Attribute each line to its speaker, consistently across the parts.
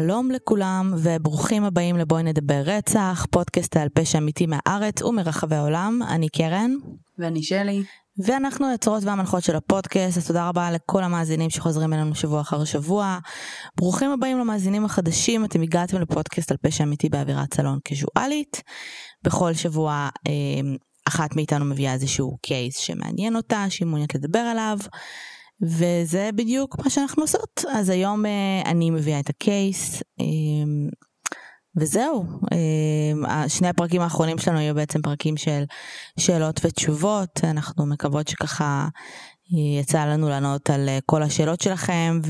Speaker 1: שלום לכולם וברוכים הבאים לבואי נדבר רצח, פודקאסט על פשע אמיתי מהארץ ומרחבי העולם, אני קרן.
Speaker 2: ואני שלי.
Speaker 1: ואנחנו היוצרות והמנחות של הפודקאסט, אז תודה רבה לכל המאזינים שחוזרים אלינו שבוע אחר שבוע. ברוכים הבאים למאזינים החדשים, אתם הגעתם לפודקאסט על פשע אמיתי באווירת סלון קזואלית. בכל שבוע אה, אחת מאיתנו מביאה איזשהו קייס שמעניין אותה, שהיא מעוניינת לדבר עליו. וזה בדיוק מה שאנחנו עושות. אז היום אה, אני מביאה את הקייס, אה, וזהו. אה, שני הפרקים האחרונים שלנו היו בעצם פרקים של שאלות ותשובות. אנחנו מקוות שככה יצא לנו לענות על כל השאלות שלכם,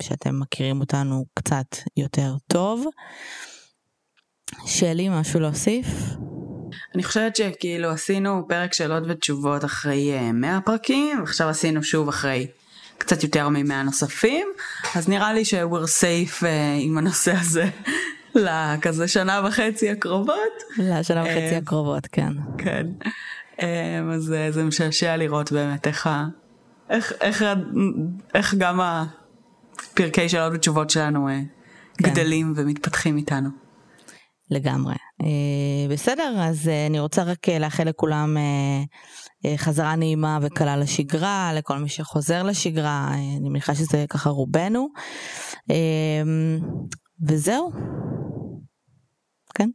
Speaker 1: ושאתם מכירים אותנו קצת יותר טוב. שלי, משהו להוסיף?
Speaker 2: אני חושבת שכאילו עשינו פרק שאלות ותשובות אחרי 100 פרקים, ועכשיו עשינו שוב אחרי קצת יותר מ-100 נוספים, אז נראה לי ש-we're safe uh, עם הנושא הזה לכזה שנה וחצי הקרובות.
Speaker 1: לשנה וחצי uh, הקרובות, כן.
Speaker 2: כן. אז זה משעשע לראות באמת איך. איך, איך, איך גם הפרקי שאלות ותשובות שלנו כן. גדלים ומתפתחים איתנו.
Speaker 1: לגמרי. אה, בסדר, אז אה, אני רוצה רק אה, לאחל לכולם חזרה נעימה וקלה לשגרה, לכל מי שחוזר לשגרה, אני מניחה שזה ככה רובנו. וזהו. כן.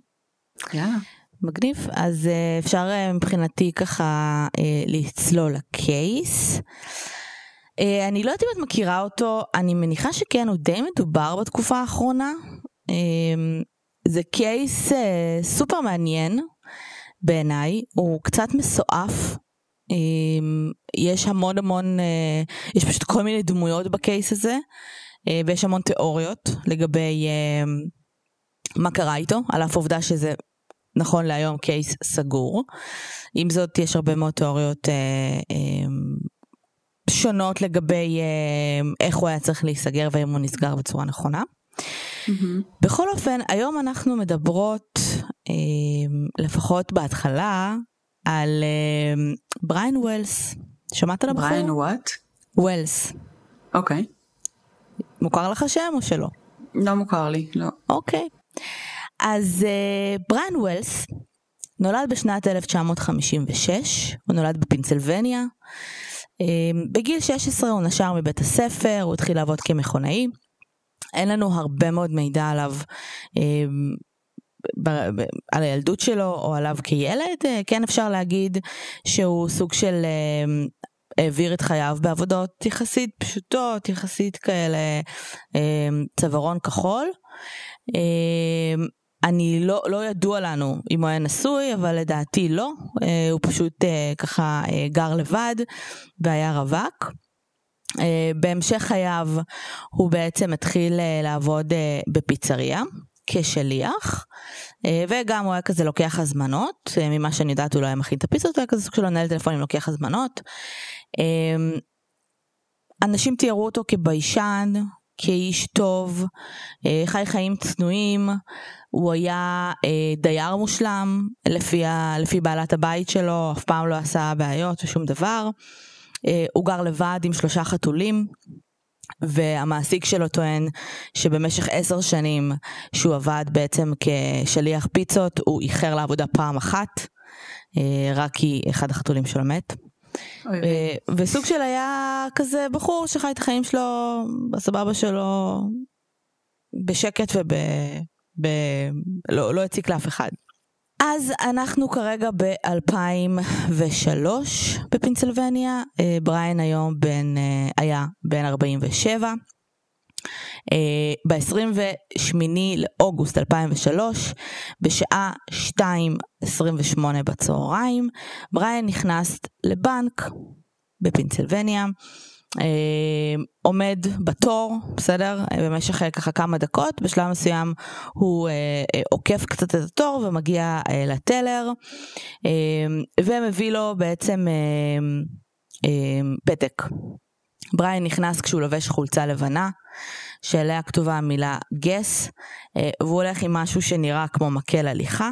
Speaker 2: יאללה.
Speaker 1: מגניב. אז אפשר מבחינתי ככה לצלול לקייס. אני לא יודעת אם את מכירה אותו, אני מניחה שכן, הוא די מדובר בתקופה האחרונה. זה קייס uh, סופר מעניין בעיניי, הוא קצת מסועף. יש המון המון, uh, יש פשוט כל מיני דמויות בקייס הזה, uh, ויש המון תיאוריות לגבי uh, מה קרה איתו, על אף העובדה שזה נכון להיום קייס סגור. עם זאת, יש הרבה מאוד תיאוריות שונות לגבי איך הוא היה צריך להיסגר והאם הוא נסגר בצורה נכונה. Mm-hmm. בכל אופן, היום אנחנו מדברות, אה, לפחות בהתחלה, על אה, בריאן וולס. שמעת על הבחור?
Speaker 2: בריאן what?
Speaker 1: וולס.
Speaker 2: אוקיי.
Speaker 1: מוכר לך שם או שלא?
Speaker 2: לא מוכר לי, לא.
Speaker 1: אוקיי. אז אה, בריאן וולס נולד בשנת 1956, הוא נולד בפנסילבניה. אה, בגיל 16 הוא נשר מבית הספר, הוא התחיל לעבוד כמכונאי. אין לנו הרבה מאוד מידע עליו. אמ, על הילדות שלו או עליו כילד, אה, כן אפשר להגיד שהוא סוג של אמ, העביר את חייו בעבודות יחסית פשוטות, יחסית כאלה אמ, צווארון כחול. אני לא, לא ידוע לנו אם הוא היה נשוי, אבל לדעתי לא, אה, הוא פשוט אה, ככה גר לבד והיה רווק. אה, בהמשך חייו הוא בעצם התחיל אה, לעבוד אה, בפיצריה כשליח, וגם הוא היה כזה לוקח הזמנות, ממה שאני יודעת הוא לא היה מכין את הפיצות, הוא היה כזה סוג של מנהל טלפונים לוקח הזמנות. אנשים תיארו אותו כביישן, כאיש טוב, חי חיים צנועים, הוא היה דייר מושלם לפי, לפי בעלת הבית שלו, אף פעם לא עשה בעיות ושום דבר. אה, הוא גר לבד עם שלושה חתולים. והמעסיק שלו טוען שבמשך עשר שנים שהוא עבד בעצם כשליח פיצות, הוא איחר לעבודה פעם אחת, אה, רק כי אחד החתולים שלו מת. אה, וסוג של היה כזה בחור שחי את החיים שלו בסבבה שלו בשקט וב... ב... לא, לא הציק לאף אחד. אז אנחנו כרגע ב-2003 בפנסילבניה, אה, בריין היום בן, אה, היה בן 47. ב-28 לאוגוסט 2003, בשעה 2.28 בצהריים, בריין נכנס לבנק בפנסילבניה. אה, עומד בתור, בסדר? במשך אה, ככה כמה דקות, בשלב מסוים הוא אה, אה, עוקף קצת את התור ומגיע אה, לטלר, אה, ומביא לו בעצם אה, אה, פתק. בריין נכנס כשהוא לובש חולצה לבנה, שעליה כתובה המילה גס, אה, והוא הולך עם משהו שנראה כמו מקל הליכה.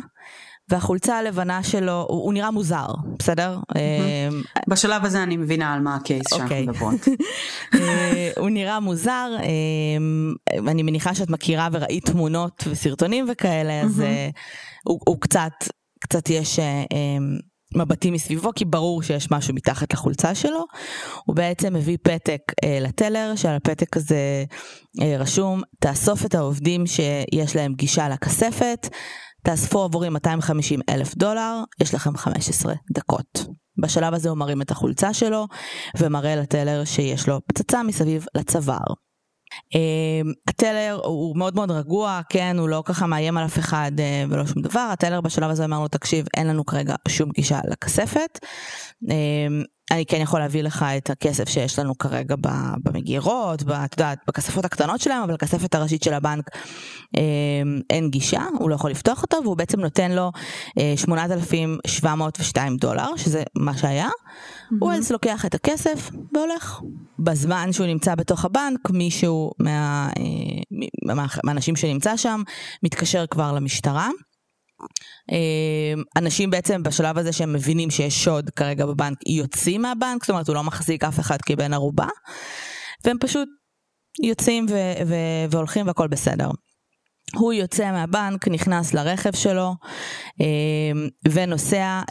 Speaker 1: והחולצה הלבנה שלו, הוא, הוא נראה מוזר, בסדר? Mm-hmm.
Speaker 2: בשלב הזה אני מבינה על מה הקייס שאנחנו
Speaker 1: אוקיי.
Speaker 2: מדברות.
Speaker 1: אה, הוא נראה מוזר, אה, אני מניחה שאת מכירה וראית תמונות וסרטונים וכאלה, אז הוא, הוא קצת, קצת יש... מבטים מסביבו כי ברור שיש משהו מתחת לחולצה שלו. הוא בעצם מביא פתק אה, לטלר שעל הפתק הזה אה, רשום תאסוף את העובדים שיש להם גישה לכספת, תאספו עבורי 250 אלף דולר, יש לכם 15 דקות. בשלב הזה הוא מרים את החולצה שלו ומראה לטלר שיש לו פצצה מסביב לצוואר. Uh, הטלר הוא מאוד מאוד רגוע, כן, הוא לא ככה מאיים על אף אחד uh, ולא שום דבר, הטלר בשלב הזה אומר לו, תקשיב, אין לנו כרגע שום גישה לכספת. Uh, אני כן יכול להביא לך את הכסף שיש לנו כרגע במגירות, את יודעת, בכספות הקטנות שלהם, אבל לכספת הראשית של הבנק אה, אין גישה, הוא לא יכול לפתוח אותו, והוא בעצם נותן לו אה, 8,702 דולר, שזה מה שהיה. Mm-hmm. הוא אז לוקח את הכסף והולך. בזמן שהוא נמצא בתוך הבנק, מישהו מה, אה, מה, מהאנשים שנמצא שם מתקשר כבר למשטרה. אנשים בעצם בשלב הזה שהם מבינים שיש שוד כרגע בבנק יוצאים מהבנק, זאת אומרת הוא לא מחזיק אף אחד כבן ערובה, והם פשוט יוצאים ו- ו- והולכים והכל בסדר. הוא יוצא מהבנק, נכנס לרכב שלו ונוסע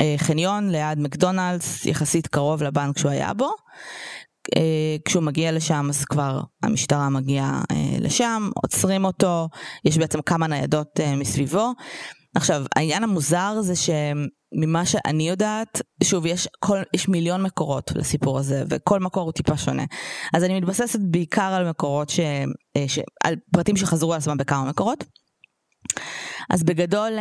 Speaker 1: לחניון ליד מקדונלדס, יחסית קרוב לבנק שהוא היה בו. כשהוא מגיע לשם אז כבר המשטרה מגיעה לשם, עוצרים אותו, יש בעצם כמה ניידות מסביבו. עכשיו העניין המוזר זה שממה שאני יודעת, שוב יש, כל, יש מיליון מקורות לסיפור הזה וכל מקור הוא טיפה שונה. אז אני מתבססת בעיקר על מקורות, ש, ש, על פרטים שחזרו על עצמם בכמה מקורות. אז בגדול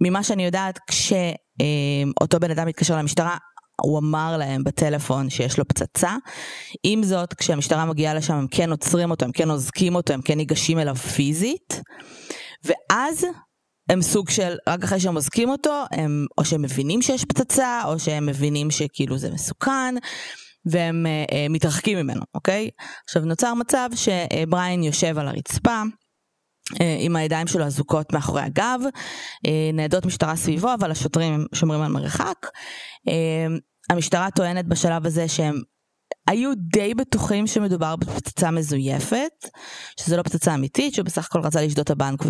Speaker 1: ממה שאני יודעת כשאותו בן אדם מתקשר למשטרה הוא אמר להם בטלפון שיש לו פצצה. עם זאת, כשהמשטרה מגיעה לשם הם כן עוצרים אותו, הם כן אוזקים אותו, הם כן ניגשים אליו פיזית. ואז הם סוג של, רק אחרי שהם אוזקים אותו, הם או שהם מבינים שיש פצצה, או שהם מבינים שכאילו זה מסוכן, והם אה, אה, מתרחקים ממנו, אוקיי? עכשיו נוצר מצב שבריין יושב על הרצפה. עם הידיים שלו אזוקות מאחורי הגב, ניידות משטרה סביבו, אבל השוטרים שומרים על מרחק. המשטרה טוענת בשלב הזה שהם היו די בטוחים שמדובר בפצצה מזויפת, שזה לא פצצה אמיתית, שהוא בסך הכל רצה לשדוד את הבנק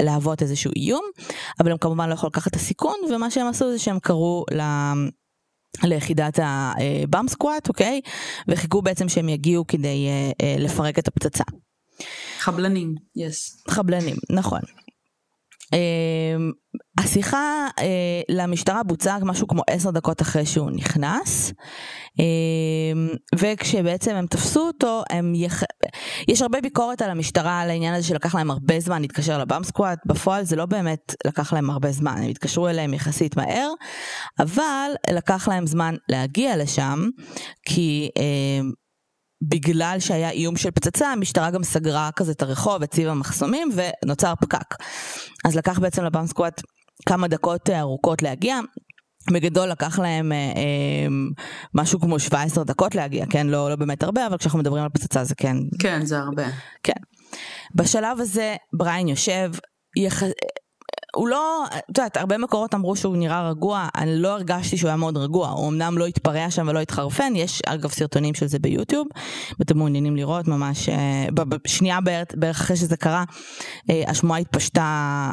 Speaker 1: ולהוות איזשהו איום, אבל הם כמובן לא יכולים לקחת את הסיכון, ומה שהם עשו זה שהם קראו ל... ליחידת הבאם סקואט, אוקיי? וחיכו בעצם שהם יגיעו כדי לפרק את הפצצה.
Speaker 2: חבלנים, יס.
Speaker 1: Yes. חבלנים, נכון. Uh, השיחה uh, למשטרה בוצעה משהו כמו עשר דקות אחרי שהוא נכנס uh, וכשבעצם הם תפסו אותו הם יח... יש הרבה ביקורת על המשטרה על העניין הזה שלקח להם הרבה זמן להתקשר לבאם סקואט בפועל זה לא באמת לקח להם הרבה זמן הם התקשרו אליהם יחסית מהר אבל לקח להם זמן להגיע לשם כי uh, בגלל שהיה איום של פצצה, המשטרה גם סגרה כזה את הרחוב, הציבה מחסומים ונוצר פקק. אז לקח בעצם לבאם סקואט כמה דקות ארוכות להגיע. בגדול לקח להם אה, אה, משהו כמו 17 דקות להגיע, כן? לא, לא באמת הרבה, אבל כשאנחנו מדברים על פצצה זה כן.
Speaker 2: כן, זה הרבה.
Speaker 1: כן. בשלב הזה בריין יושב, יח... הוא לא, את יודעת, הרבה מקורות אמרו שהוא נראה רגוע, אני לא הרגשתי שהוא היה מאוד רגוע, הוא אמנם לא התפרע שם ולא התחרפן, יש אגב סרטונים של זה ביוטיוב, ואתם מעוניינים לראות ממש, בשנייה בערך, אחרי שזה קרה, השמועה התפשטה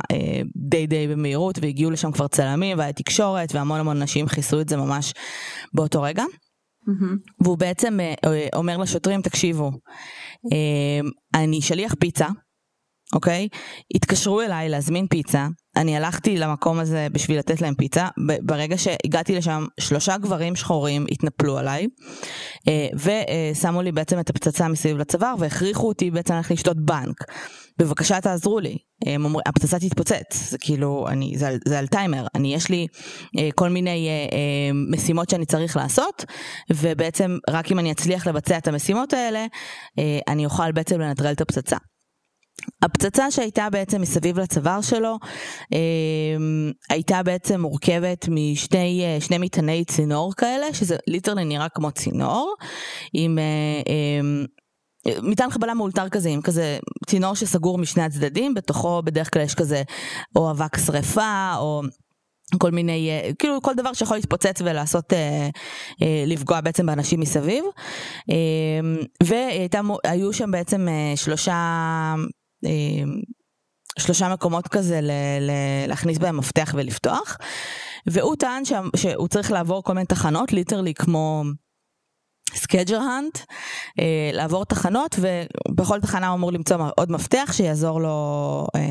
Speaker 1: די די במהירות והגיעו לשם כבר צלמים והיה תקשורת והמון המון אנשים חיסו את זה ממש באותו רגע. Mm-hmm. והוא בעצם אומר לשוטרים, תקשיבו, אני שליח פיצה, אוקיי? התקשרו אליי להזמין פיצה, אני הלכתי למקום הזה בשביל לתת להם פיצה, ברגע שהגעתי לשם שלושה גברים שחורים התנפלו עליי, אה, ושמו לי בעצם את הפצצה מסביב לצוואר והכריחו אותי בעצם ללכת לשתות בנק. בבקשה תעזרו לי, הם הפצצה תתפוצץ, זה כאילו, אני, זה, זה על טיימר, אני יש לי אה, כל מיני אה, אה, משימות שאני צריך לעשות, ובעצם רק אם אני אצליח לבצע את המשימות האלה, אה, אני אוכל בעצם לנטרל את הפצצה. הפצצה שהייתה בעצם מסביב לצוואר שלו אה, הייתה בעצם מורכבת משני אה, מטעני צינור כאלה שזה ליטרלי נראה כמו צינור עם, אה, מטען חבלה מאולתר כזה עם כזה צינור שסגור משני הצדדים בתוכו בדרך כלל יש כזה או אבק שרפה או כל מיני אה, כאילו כל דבר שיכול להתפוצץ ולעשות אה, אה, לפגוע בעצם באנשים מסביב. אה, והיו שם בעצם אה, שלושה אה, שלושה מקומות כזה ל, ל, להכניס בהם מפתח ולפתוח והוא טען שם, שהוא צריך לעבור כל מיני תחנות literally כמו scavenger hunt, אה, לעבור תחנות ובכל תחנה הוא אמור למצוא עוד מפתח שיעזור לו אה,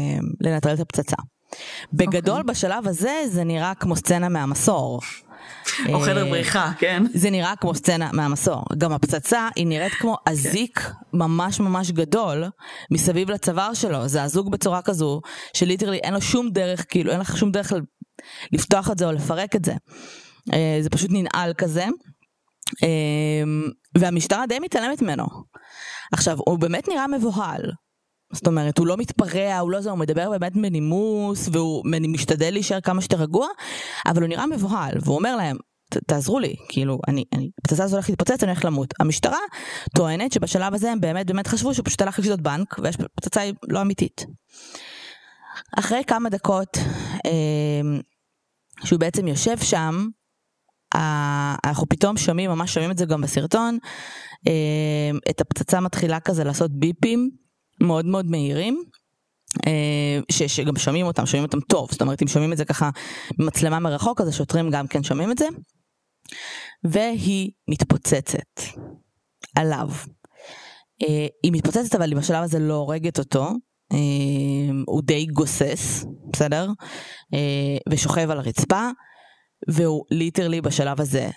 Speaker 1: לנטרל את הפצצה. בגדול okay. אוקיי. בשלב הזה זה נראה כמו סצנה מהמסור.
Speaker 2: או חדר אה, בריחה, כן.
Speaker 1: זה נראה כמו סצנה מהמסור. גם הפצצה היא נראית כמו כן. אזיק ממש ממש גדול מסביב לצוואר שלו. זה אזוק בצורה כזו שליטרלי אין לו שום דרך, כאילו אין לך שום דרך לפתוח את זה או לפרק את זה. זה פשוט ננעל כזה. אמ, והמשטרה די מתעלמת ממנו. עכשיו, הוא באמת נראה מבוהל. זאת אומרת, הוא לא מתפרע, הוא לא זה, הוא מדבר באמת בנימוס, והוא משתדל להישאר כמה שיותר רגוע, אבל הוא נראה מבוהל, והוא אומר להם, תעזרו לי, כאילו, אני, אני, הפצצה הזו הולכת להתפוצץ, אני הולך למות. המשטרה טוענת שבשלב הזה הם באמת באמת חשבו שהוא פשוט הלך לשדות בנק, והפצצה היא לא אמיתית. אחרי כמה דקות, אה, שהוא בעצם יושב שם, אנחנו פתאום שומעים, ממש שומעים את זה גם בסרטון, אה, את הפצצה מתחילה כזה לעשות ביפים מאוד מאוד מהירים. אה, ש, שגם שומעים אותם, שומעים אותם טוב, זאת אומרת אם שומעים את זה ככה במצלמה מרחוק אז השוטרים גם כן שומעים את זה. והיא מתפוצצת עליו. אה, היא מתפוצצת אבל היא בשלב הזה לא הורגת אותו, הוא די גוסס, בסדר? ושוכב על הרצפה. והוא literally בשלב הזה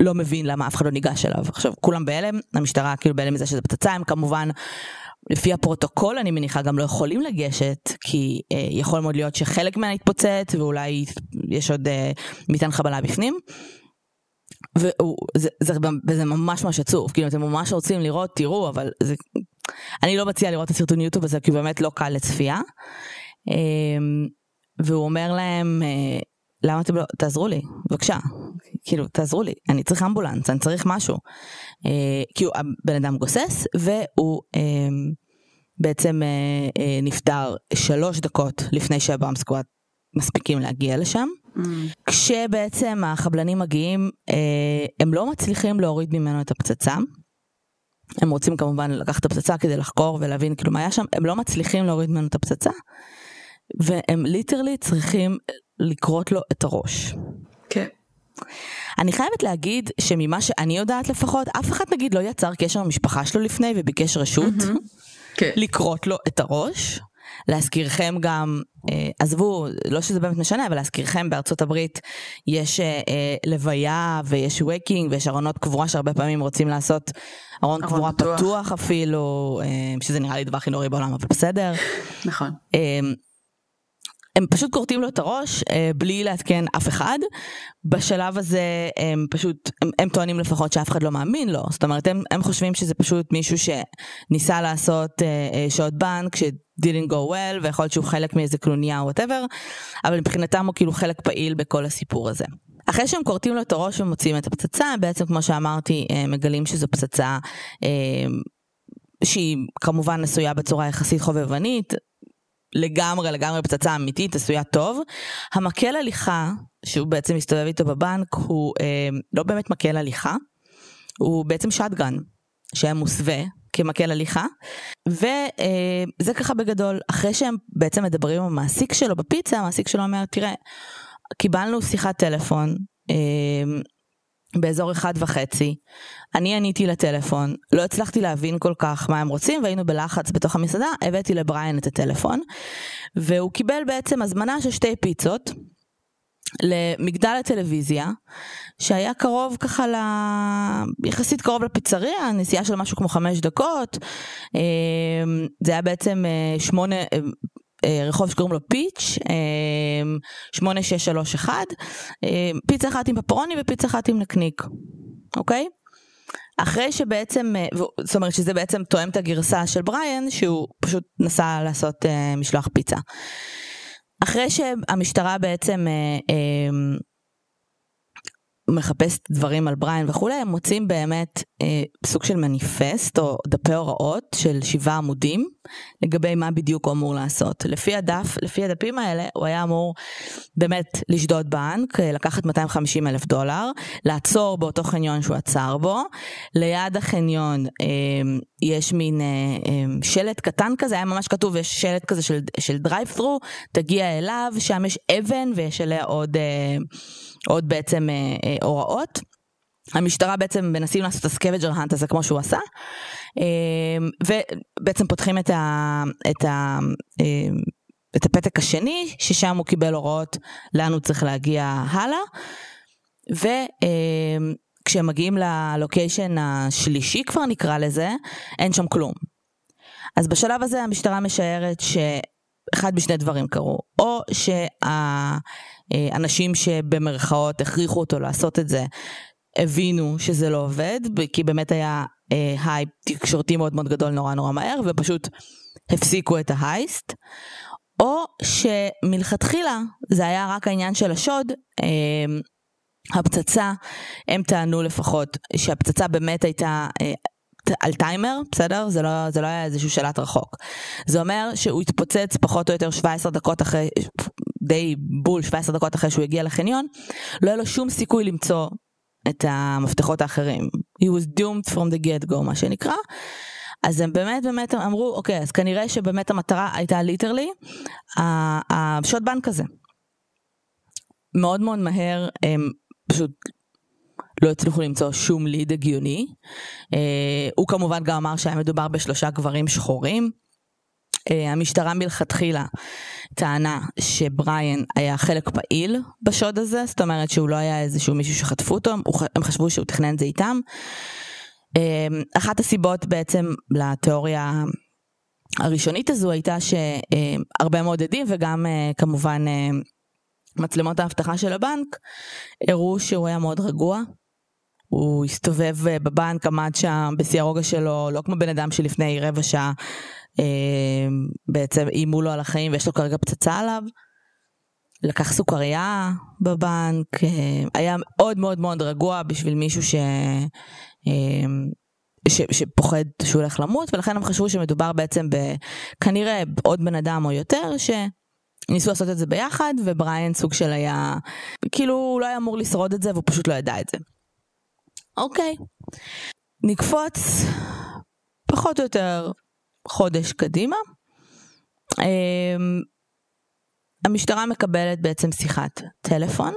Speaker 1: לא מבין למה אף אחד לא ניגש אליו. עכשיו כולם בהלם, המשטרה כאילו בהלם מזה שזה פצצה, הם כמובן לפי הפרוטוקול אני מניחה גם לא יכולים לגשת, כי אה, יכול מאוד להיות שחלק ממנו יתפוצץ ואולי יש עוד אה, מטען חבלה בפנים. וזה זה, זה ממש ממש עצוב, כאילו אתם ממש רוצים לראות, תראו, אבל זה, אני לא מציע לראות את הסרטון יוטיוב הזה כי הוא באמת לא קל לצפייה. אה, והוא אומר להם, אה, למה אתם לא, תעזרו לי, בבקשה, כאילו תעזרו לי, אני צריך אמבולנס, אני צריך משהו. אה, הוא הבן אדם גוסס והוא אה, בעצם אה, אה, נפטר שלוש דקות לפני שהבאם סקואט מספיקים להגיע לשם. Mm. כשבעצם החבלנים מגיעים, אה, הם לא מצליחים להוריד ממנו את הפצצה. הם רוצים כמובן לקחת את הפצצה כדי לחקור ולהבין כאילו מה היה שם, הם לא מצליחים להוריד ממנו את הפצצה. והם literally צריכים לכרות לו את הראש.
Speaker 2: כן.
Speaker 1: אני חייבת להגיד שממה שאני יודעת לפחות, אף אחד נגיד לא יצר קשר עם המשפחה שלו לפני וביקש רשות כן. לכרות לו את הראש. להזכירכם גם, אה, עזבו, לא שזה באמת משנה, אבל להזכירכם בארצות הברית יש אה, אה, לוויה ויש waking ויש ארונות קבורה שהרבה פעמים רוצים לעשות ארון קבורה פתוח. פתוח אפילו, אה, שזה נראה לי דבר הכי נוראי בעולם, אבל בסדר.
Speaker 2: נכון. אה,
Speaker 1: הם פשוט כורתים לו את הראש אה, בלי לעדכן אף אחד. בשלב הזה הם פשוט, הם, הם טוענים לפחות שאף אחד לא מאמין לו. זאת אומרת, הם, הם חושבים שזה פשוט מישהו שניסה לעשות אה, אה, שוד בנק, ש- didn't go well, ויכול להיות שהוא חלק מאיזה קנוניה או whatever, אבל מבחינתם הוא כאילו חלק פעיל בכל הסיפור הזה. אחרי שהם כורתים לו את הראש ומוצאים את הפצצה, בעצם כמו שאמרתי, אה, מגלים שזו פצצה אה, שהיא כמובן עשויה בצורה יחסית חובבנית, לגמרי לגמרי פצצה אמיתית, עשויה טוב. המקל הליכה, שהוא בעצם מסתובב איתו בבנק, הוא אה, לא באמת מקל הליכה, הוא בעצם שטגן, שהיה מוסווה כמקל הליכה, וזה אה, ככה בגדול, אחרי שהם בעצם מדברים עם המעסיק שלו בפיצה, המעסיק שלו אומר, תראה, קיבלנו שיחת טלפון, אה, באזור אחד וחצי. אני עניתי לטלפון, לא הצלחתי להבין כל כך מה הם רוצים והיינו בלחץ בתוך המסעדה, הבאתי לבריין את הטלפון והוא קיבל בעצם הזמנה של שתי פיצות למגדל הטלוויזיה שהיה קרוב ככה ל... יחסית קרוב לפיצריה, נסיעה של משהו כמו חמש דקות, אמ, זה היה בעצם אה, שמונה, אה, רחוב שקוראים לו פיץ', 8631, אה, אה, פיצה אחת עם פפרוני ופיצה אחת עם נקניק, אוקיי? אחרי שבעצם, זאת אומרת שזה בעצם תואם את הגרסה של בריאן, שהוא פשוט נסע לעשות משלוח פיצה. אחרי שהמשטרה בעצם מחפש דברים על בריין וכולי, הם מוצאים באמת אה, סוג של מניפסט או דפי הוראות של שבעה עמודים לגבי מה בדיוק הוא אמור לעשות. לפי הדף, לפי הדפים האלה, הוא היה אמור באמת לשדוד בנק, אה, לקחת 250 אלף דולר, לעצור באותו חניון שהוא עצר בו, ליד החניון אה, יש מין אה, אה, שלט קטן כזה, היה ממש כתוב, יש שלט כזה של, של דרייב-ת'רו, תגיע אליו, שם יש אבן ויש עליה עוד... אה, עוד בעצם אה, אה, הוראות. המשטרה בעצם מנסים לעשות את הסקווג'ר האנט הזה כמו שהוא עשה, אה, ובעצם פותחים את, ה, את, ה, אה, את הפתק השני, ששם הוא קיבל הוראות לאן הוא צריך להגיע הלאה, וכשהם מגיעים ללוקיישן השלישי כבר נקרא לזה, אין שם כלום. אז בשלב הזה המשטרה משערת ש... אחד משני דברים קרו, או שהאנשים שבמרכאות הכריחו אותו לעשות את זה, הבינו שזה לא עובד, כי באמת היה אה, הייפ תקשורתי מאוד מאוד גדול נורא נורא מהר, ופשוט הפסיקו את ה heist, או שמלכתחילה זה היה רק העניין של השוד, אה, הפצצה, הם טענו לפחות שהפצצה באמת הייתה אה, על טיימר, בסדר? זה לא, זה לא היה איזשהו שלט רחוק. זה אומר שהוא התפוצץ פחות או יותר 17 דקות אחרי, די בול 17 דקות אחרי שהוא הגיע לחניון, לא היה לו שום סיכוי למצוא את המפתחות האחרים. He was doomed from the get go מה שנקרא. אז הם באמת באמת אמרו אוקיי אז כנראה שבאמת המטרה הייתה ליטרלי השוד בנק הזה. מאוד מאוד מהר הם פשוט לא הצליחו למצוא שום ליד הגיוני. אה, הוא כמובן גם אמר שהיה מדובר בשלושה גברים שחורים. אה, המשטרה מלכתחילה טענה שבריאן היה חלק פעיל בשוד הזה, זאת אומרת שהוא לא היה איזשהו מישהו שחטפו אותו, הם חשבו שהוא תכנן את זה איתם. אה, אחת הסיבות בעצם לתיאוריה הראשונית הזו הייתה שהרבה מאוד עדים וגם כמובן מצלמות האבטחה של הבנק הראו שהוא היה מאוד רגוע, הוא הסתובב אה, בבנק, עמד שם בשיא הרוגע שלו, לא כמו בן אדם שלפני רבע שעה אה, בעצם איימו לו על החיים ויש לו כרגע פצצה עליו. לקח סוכריה בבנק, אה, היה מאוד מאוד מאוד רגוע בשביל מישהו ש... ש, שפוחד שהוא הולך למות ולכן הם חשבו שמדובר בעצם בכנראה עוד בן אדם או יותר שניסו לעשות את זה ביחד ובריאן סוג של היה כאילו הוא לא היה אמור לשרוד את זה והוא פשוט לא ידע את זה. אוקיי. נקפוץ פחות או יותר חודש קדימה. אמ, המשטרה מקבלת בעצם שיחת טלפון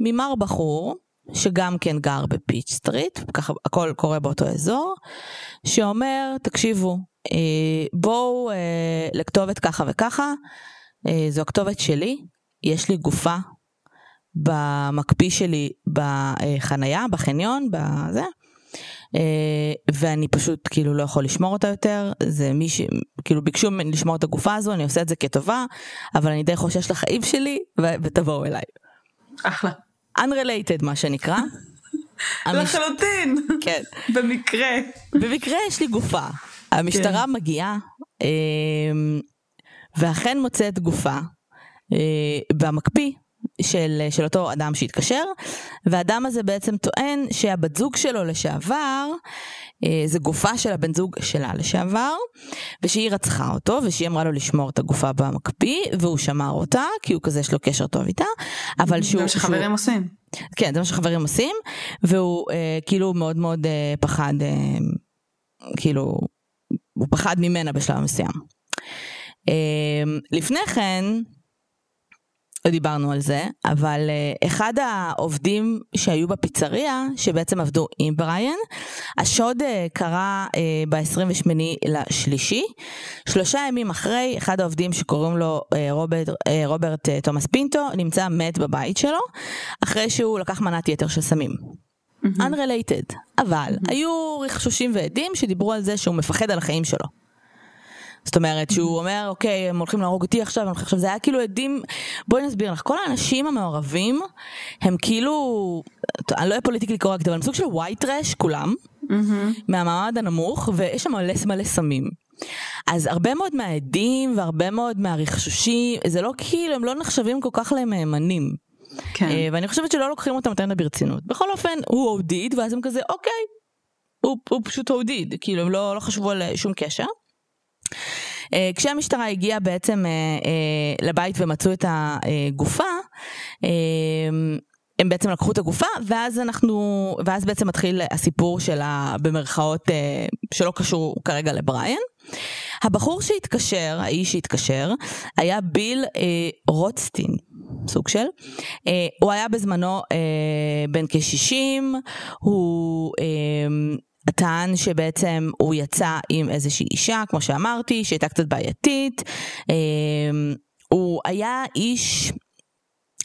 Speaker 1: ממר בחור שגם כן גר בפיץ' סטריט, ככה הכל קורה באותו אזור, שאומר, תקשיבו, אה, בואו אה, לכתובת ככה וככה, אה, זו הכתובת שלי, יש לי גופה במקפיא שלי בחנייה, בחניון, בזה. אה, ואני פשוט כאילו לא יכול לשמור אותה יותר, זה מי ש... כאילו ביקשו ממני לשמור את הגופה הזו, אני עושה את זה כטובה, אבל אני די חושש לחיים שלי, ו... ותבואו אליי.
Speaker 2: אחלה.
Speaker 1: Unrelated מה שנקרא.
Speaker 2: לחלוטין. כן. במקרה.
Speaker 1: במקרה יש לי גופה. המשטרה כן. מגיעה, אה, ואכן מוצאת גופה אה, במקפיא של, של אותו אדם שהתקשר, והאדם הזה בעצם טוען שהבת זוג שלו לשעבר, אה, זה גופה של הבן זוג שלה לשעבר, ושהיא רצחה אותו, ושהיא אמרה לו לשמור את הגופה במקפיא, והוא שמר אותה, כי הוא כזה יש לו קשר טוב איתה, אבל שהוא...
Speaker 2: זה מה שחברים שהוא... עושים.
Speaker 1: כן, זה מה שחברים עושים, והוא אה, כאילו מאוד מאוד אה, פחד, אה, כאילו, הוא פחד ממנה בשלב מסוים. אה, לפני כן, לא דיברנו על זה, אבל uh, אחד העובדים שהיו בפיצריה, שבעצם עבדו עם בריאן, השוד uh, קרה uh, ב-28 לשלישי. שלושה ימים אחרי, אחד העובדים שקוראים לו רוברט, רוברט תומאס פינטו, נמצא מת בבית שלו, אחרי שהוא לקח מנת יתר של סמים. Mm-hmm. Unrelated, אבל mm-hmm. היו רכשושים ועדים שדיברו על זה שהוא מפחד על החיים שלו. זאת אומרת שהוא אומר אוקיי הם הולכים להרוג אותי עכשיו, עכשיו זה היה כאילו עדים, בואי נסביר לך, כל האנשים המעורבים הם כאילו, אני לא אהיה פוליטיקלי קורקט אבל הם סוג של white trash כולם, מהמעמד הנמוך ויש שם מלא מלא סמים. אז הרבה מאוד מהעדים והרבה מאוד מהרכשושים, זה לא כאילו, הם לא נחשבים כל כך למהימנים.
Speaker 2: כן.
Speaker 1: אה, ואני חושבת שלא לוקחים אותם יותר ברצינות. בכל אופן, הוא הודיד, ואז הם כזה, אוקיי, הוא, הוא פשוט הודיד, כאילו הם לא, לא חשבו על שום קשר. Uh, כשהמשטרה הגיעה בעצם uh, uh, לבית ומצאו את הגופה, הם בעצם לקחו את הגופה ואז אנחנו ואז בעצם מתחיל הסיפור של ה... במרכאות שלא קשור כרגע לבריאן. הבחור שהתקשר, האיש שהתקשר, היה ביל אה, רוטסטין, סוג של. אה, הוא היה בזמנו אה, בן כ-60, הוא... אה, טען שבעצם הוא יצא עם איזושהי אישה, כמו שאמרתי, שהייתה קצת בעייתית. אה, הוא היה איש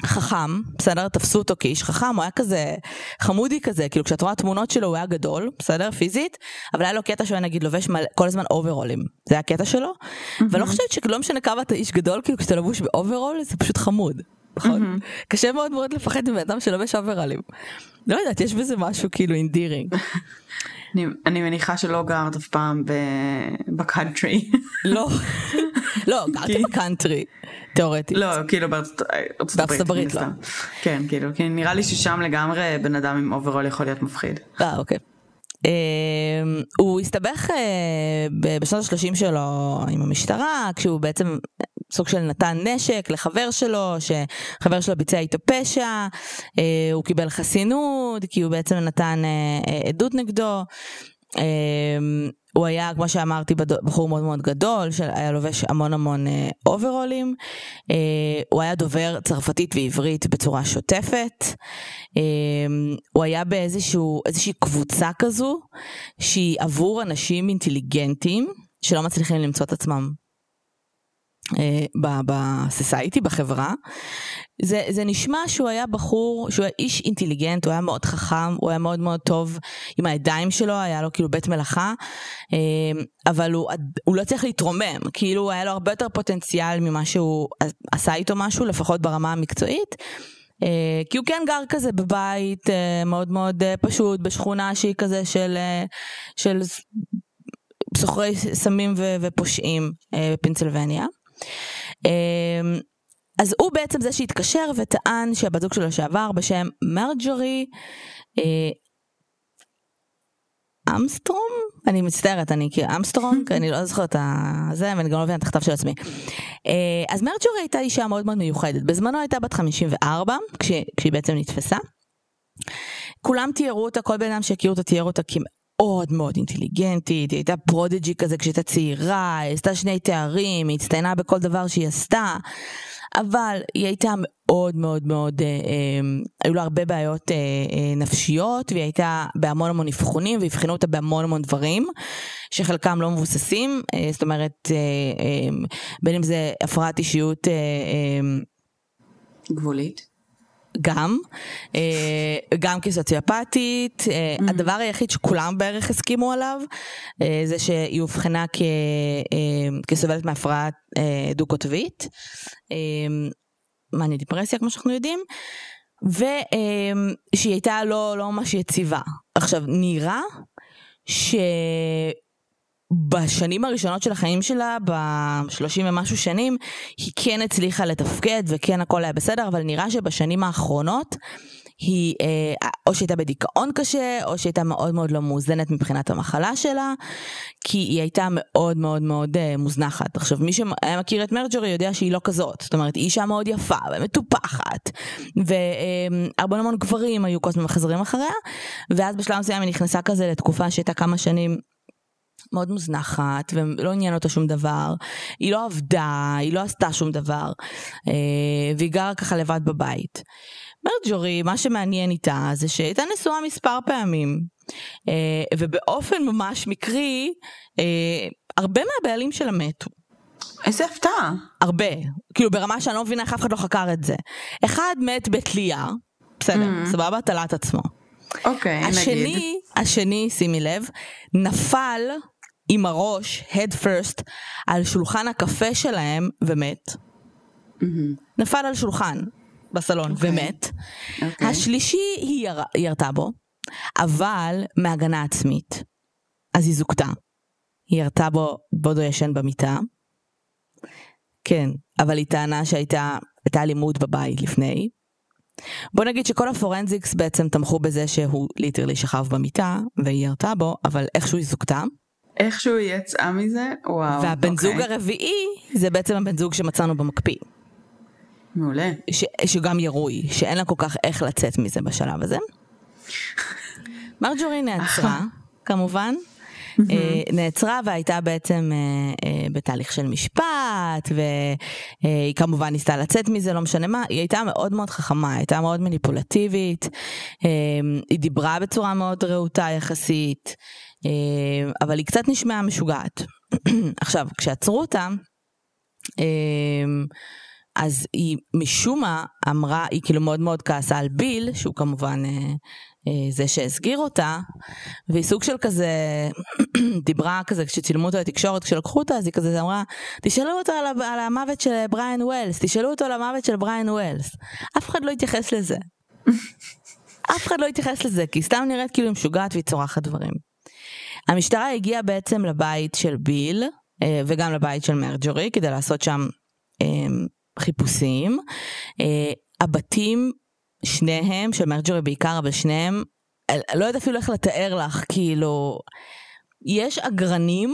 Speaker 1: חכם, בסדר? תפסו אותו כאיש חכם, הוא היה כזה חמודי כזה, כאילו כשאת רואה תמונות שלו הוא היה גדול, בסדר? פיזית, אבל היה לו קטע שהוא היה נגיד לובש מלא, כל הזמן אוברולים, זה היה הקטע שלו, mm-hmm. ואני לא חושבת שלא משנה כמה אתה איש גדול, כאילו כשאתה לבוש באוברול זה פשוט חמוד, נכון? Mm-hmm. קשה מאוד מאוד לפחד מבן אדם שלובש אוברולים. לא יודעת, יש בזה משהו כאילו endearing.
Speaker 2: אני, אני מניחה שלא גרת אף פעם בקאנטרי.
Speaker 1: לא, לא, גרתי בקאנטרי. תיאורטית.
Speaker 2: לא, כאילו בארצות
Speaker 1: הברית לא.
Speaker 2: כן, כאילו, כי נראה לי ששם לגמרי בן אדם עם אוברול יכול להיות מפחיד.
Speaker 1: אה, אוקיי. אמ, הוא הסתבך אה, בשנות ה-30 שלו עם המשטרה, כשהוא בעצם סוג של נתן נשק לחבר שלו, שחבר שלו ביצע איתו פשע, אה, הוא קיבל חסינות, כי הוא בעצם נתן אה, עדות נגדו. אמ, הוא היה, כמו שאמרתי, בחור מאוד מאוד גדול, שהיה לובש המון המון אה, אוברולים. אה, הוא היה דובר צרפתית ועברית בצורה שוטפת. אה, הוא היה באיזושהי קבוצה כזו, שהיא עבור אנשים אינטליגנטים, שלא מצליחים למצוא את עצמם בסוסייטי, בחברה. זה, זה נשמע שהוא היה בחור, שהוא היה איש אינטליגנט, הוא היה מאוד חכם, הוא היה מאוד מאוד טוב עם הידיים שלו, היה לו כאילו בית מלאכה, אה, אבל הוא, הוא לא צריך להתרומם, כאילו היה לו הרבה יותר פוטנציאל ממה שהוא עשה איתו משהו, לפחות ברמה המקצועית. אה, כי הוא כן גר כזה בבית אה, מאוד מאוד פשוט, בשכונה שהיא כזה של, של סוחרי סמים ופושעים בפנסילבניה. אמ, אז הוא בעצם זה שהתקשר וטען שהבת זוג שלו לשעבר בשם מרג'ורי אה, אמסטרום? אני מצטערת, אני כאילו אמסטרונג, אני לא זוכרת את זה, ואני גם לא מבינה את הכתב של עצמי. אה, אז מרג'ורי הייתה אישה מאוד מאוד מיוחדת. בזמנו הייתה בת 54, כשהיא, כשהיא בעצם נתפסה. כולם תיארו אותה, כל בן אדם שהכיר אותה תיאר אותה מאוד מאוד אינטליגנטית, היא הייתה פרודג'י כזה כשהייתה צעירה, היא עשתה שני תארים, היא הצטיינה בכל דבר שהיא עשתה, אבל היא הייתה מאוד מאוד מאוד, אה, אה, היו לה הרבה בעיות אה, אה, נפשיות, והיא הייתה בהמון המון אבחונים, ואבחנו אותה בהמון המון דברים, שחלקם לא מבוססים, אה, זאת אומרת, אה, אה, בין אם זה הפרעת אישיות אה, אה,
Speaker 2: גבולית.
Speaker 1: גם, אה, גם כסוציופטית, אה, mm-hmm. הדבר היחיד שכולם בערך הסכימו עליו אה, זה שהיא אובחנה כסובלת מהפרעה דו-קוטבית, מאניה דיפרסיה כמו שאנחנו יודעים, ושהיא הייתה לא, לא ממש יציבה. עכשיו נראה ש... בשנים הראשונות של החיים שלה, בשלושים ומשהו שנים, היא כן הצליחה לתפקד וכן הכל היה בסדר, אבל נראה שבשנים האחרונות היא אה, או שהייתה בדיכאון קשה, או שהייתה מאוד מאוד לא מאוזנת מבחינת המחלה שלה, כי היא הייתה מאוד מאוד מאוד אה, מוזנחת. עכשיו, מי שהיה מכיר את מרג'ורי יודע שהיא לא כזאת. זאת אומרת, היא אישה מאוד יפה ומטופחת, והרבה המון גברים היו כל הזמן מחזרים אחריה, ואז בשלב מסוים היא נכנסה כזה לתקופה שהייתה כמה שנים מאוד מוזנחת ולא עניין אותה שום דבר, היא לא עבדה, היא לא עשתה שום דבר אה, והיא גרה ככה לבד בבית. מרג'ורי, מה שמעניין איתה זה שהייתה נשואה מספר פעמים אה, ובאופן ממש מקרי אה, הרבה מהבעלים שלה מתו.
Speaker 2: איזה הפתעה.
Speaker 1: הרבה, כאילו ברמה שאני לא מבינה איך אף אחד לא חקר את זה. אחד מת בתלייה, בסדר, mm. סבבה, תלת עצמו.
Speaker 2: אוקיי, okay,
Speaker 1: השני,
Speaker 2: נגיד.
Speaker 1: השני, שימי לב, נפל עם הראש, head first, על שולחן הקפה שלהם ומת. Mm-hmm. נפל על שולחן בסלון okay. אוקיי. ומת. Okay. אוקיי. השלישי היא יר... ירתה בו, אבל מהגנה עצמית. אז היא זוכתה. היא ירתה בו בעודו ישן במיטה. כן, אבל היא טענה שהייתה אלימות בבית לפני. בוא נגיד שכל הפורנזיקס בעצם תמכו בזה שהוא ליטרלי שכב במיטה והיא ירתה בו, אבל איכשהו היא זוכתה.
Speaker 2: איכשהו היא יצאה מזה, וואו.
Speaker 1: והבן
Speaker 2: אוקיי.
Speaker 1: זוג הרביעי זה בעצם הבן זוג שמצאנו במקפיא.
Speaker 2: מעולה.
Speaker 1: ש, שגם ירוי, שאין לה כל כך איך לצאת מזה בשלב הזה. מרג'ורי נעצרה, כמובן. אה, נעצרה והייתה בעצם אה, אה, בתהליך של משפט והיא כמובן ניסתה לצאת מזה לא משנה מה היא הייתה מאוד מאוד חכמה היא הייתה מאוד מניפולטיבית היא דיברה בצורה מאוד רהוטה יחסית אבל היא קצת נשמעה משוגעת עכשיו כשעצרו אותה אה, אז היא משום מה אמרה, היא כאילו מאוד מאוד כעסה על ביל, שהוא כמובן אה, אה, זה שהסגיר אותה, והיא סוג של כזה, דיברה כזה, כשצילמו אותו לתקשורת, כשלקחו אותה, אז היא כזה אמרה, תשאלו אותו על, על המוות של בריאן ווילס, תשאלו אותו על המוות של בריאן ווילס. אף אחד לא התייחס לזה. אף אחד לא התייחס לזה, כי היא סתם נראית כאילו היא משוגעת והיא צורחת דברים. המשטרה הגיעה בעצם לבית של ביל, אה, וגם לבית של מרג'ורי, כדי לעשות שם אה, חיפושים. אה, הבתים, שניהם, של מרג'ורי בעיקר, אבל שניהם, לא יודעת אפילו איך לתאר לך, כאילו, יש אגרנים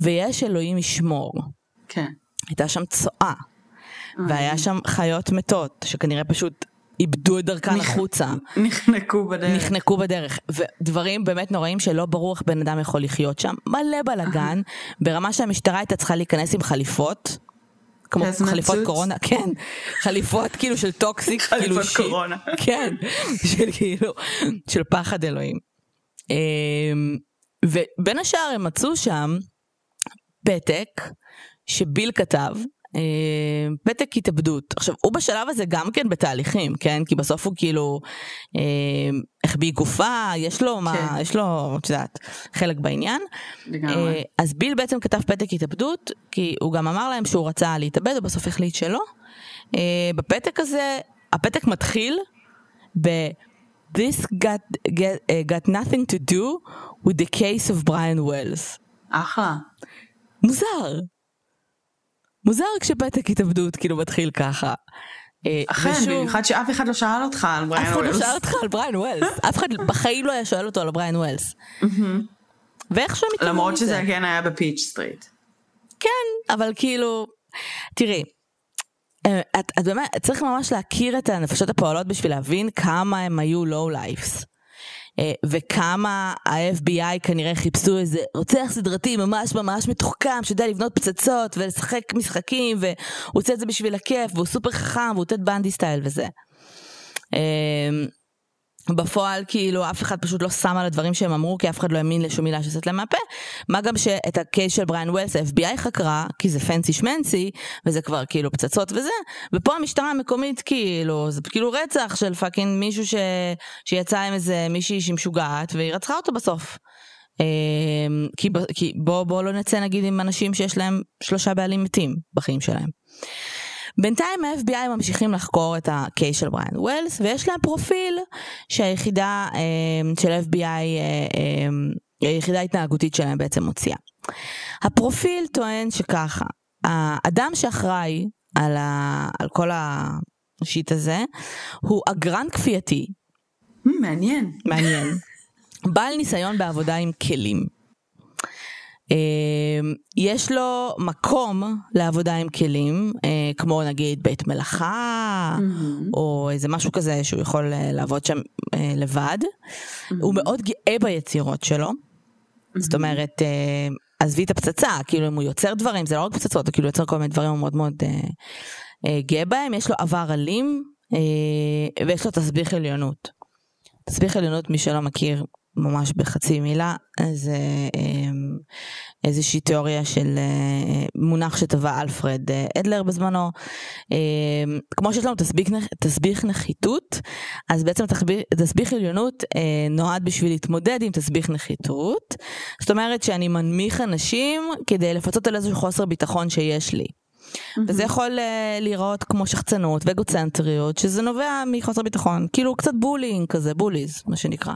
Speaker 1: ויש אלוהים ישמור.
Speaker 2: כן.
Speaker 1: הייתה שם צואה, והיה שם חיות מתות, שכנראה פשוט איבדו את דרכן
Speaker 2: נכ-
Speaker 1: החוצה.
Speaker 2: נחנקו בדרך.
Speaker 1: נחנקו בדרך, ודברים באמת נוראים שלא ברור איך בן אדם יכול לחיות שם. מלא בלאגן, ברמה שהמשטרה הייתה צריכה להיכנס עם חליפות. כמו חליפות
Speaker 2: suits?
Speaker 1: קורונה, כן, חליפות כאילו של toxic, כאילו
Speaker 2: חליפות
Speaker 1: shit.
Speaker 2: קורונה.
Speaker 1: כן, של כאילו, של פחד אלוהים. אמ, ובין השאר הם מצאו שם פתק שביל כתב, פתק התאבדות. עכשיו, הוא בשלב הזה גם כן בתהליכים, כן? כי בסוף הוא כאילו אמ, החביא גופה, יש לו מה,
Speaker 2: כן.
Speaker 1: יש לו, את יודעת, חלק בעניין.
Speaker 2: לגמרי.
Speaker 1: אה, אז ביל בעצם כתב פתק התאבדות, כי הוא גם אמר להם שהוא רצה להתאבד, ובסוף החליט שלא. אה, בפתק הזה, הפתק מתחיל ב- This got, get, uh, got nothing to do with the case of Brian Wells.
Speaker 2: אחלה.
Speaker 1: מוזר. מוזר כשפתק התאבדות כאילו מתחיל ככה. אה,
Speaker 2: אכן, במיוחד שאף אחד לא שאל אותך על
Speaker 1: אף
Speaker 2: בריאן
Speaker 1: אחד לא
Speaker 2: וולס.
Speaker 1: שאל אותך על בריאן וולס, אף אחד בחיים לא היה שואל אותו על בריאן וולס. ואיכשהו הם התעלמו
Speaker 2: למרות. שזה כן היה בפיץ' סטריט.
Speaker 1: כן, אבל כאילו, תראי, אה, את, את באמת, צריך ממש להכיר את הנפשות הפועלות בשביל להבין כמה הם היו low lifes. וכמה ה-FBI כנראה חיפשו איזה רוצח סדרתי ממש ממש מתוחכם שיודע לבנות פצצות ולשחק משחקים והוא עושה את זה בשביל הכיף והוא סופר חכם והוא טד בנדי style וזה. בפועל כאילו אף אחד פשוט לא שם על הדברים שהם אמרו כי אף אחד לא האמין לשום מילה שיוצאת להם מהפה מה גם שאת ה case של בריאן ווילס ה-FBI חקרה כי זה fancy shmancy וזה כבר כאילו פצצות וזה ופה המשטרה המקומית כאילו זה כאילו רצח של fucking מישהו ש... שיצא עם איזה מישהי שהיא משוגעת והיא רצחה אותו בסוף. אמ, כי, כי בוא, בוא לא נצא נגיד עם אנשים שיש להם שלושה בעלים מתים בחיים שלהם. בינתיים ה-FBI ממשיכים לחקור את ה case של בריאן ווילס ויש להם פרופיל שהיחידה אה, של ה-FBI, אה, אה, היחידה ההתנהגותית שלהם בעצם מוציאה. הפרופיל טוען שככה, האדם שאחראי על, ה, על כל השיט הזה הוא אגרן כפייתי,
Speaker 2: Hmm, מעניין.
Speaker 1: מעניין, בעל ניסיון בעבודה עם כלים. אה, יש לו מקום לעבודה עם כלים, אה, כמו נגיד בית מלאכה, או איזה משהו כזה שהוא יכול אה, לעבוד שם אה, לבד. הוא מאוד גאה ביצירות שלו. זאת אומרת, עזבי את הפצצה, כאילו אם הוא יוצר דברים, זה לא רק פצצות, הוא כאילו יוצר כל מיני דברים, הוא מאוד מאוד אה, אה, גאה בהם. יש לו עבר אלים, ויש לו תסביך עליונות. תסביך עליונות, מי שלא מכיר, ממש בחצי מילה, זה אה, איזושהי תיאוריה של אה, מונח שטבע אלפרד אה, אדלר בזמנו. אה, כמו שיש לנו תסביך, תסביך נחיתות, אז בעצם תסביך, תסביך עליונות אה, נועד בשביל להתמודד עם תסביך נחיתות. זאת אומרת שאני מנמיך אנשים כדי לפצות על איזשהו חוסר ביטחון שיש לי. וזה יכול אה, להיראות כמו שחצנות ואגוצנטריות, שזה נובע מחוסר ביטחון, כאילו קצת בולינג כזה, בוליז, מה שנקרא.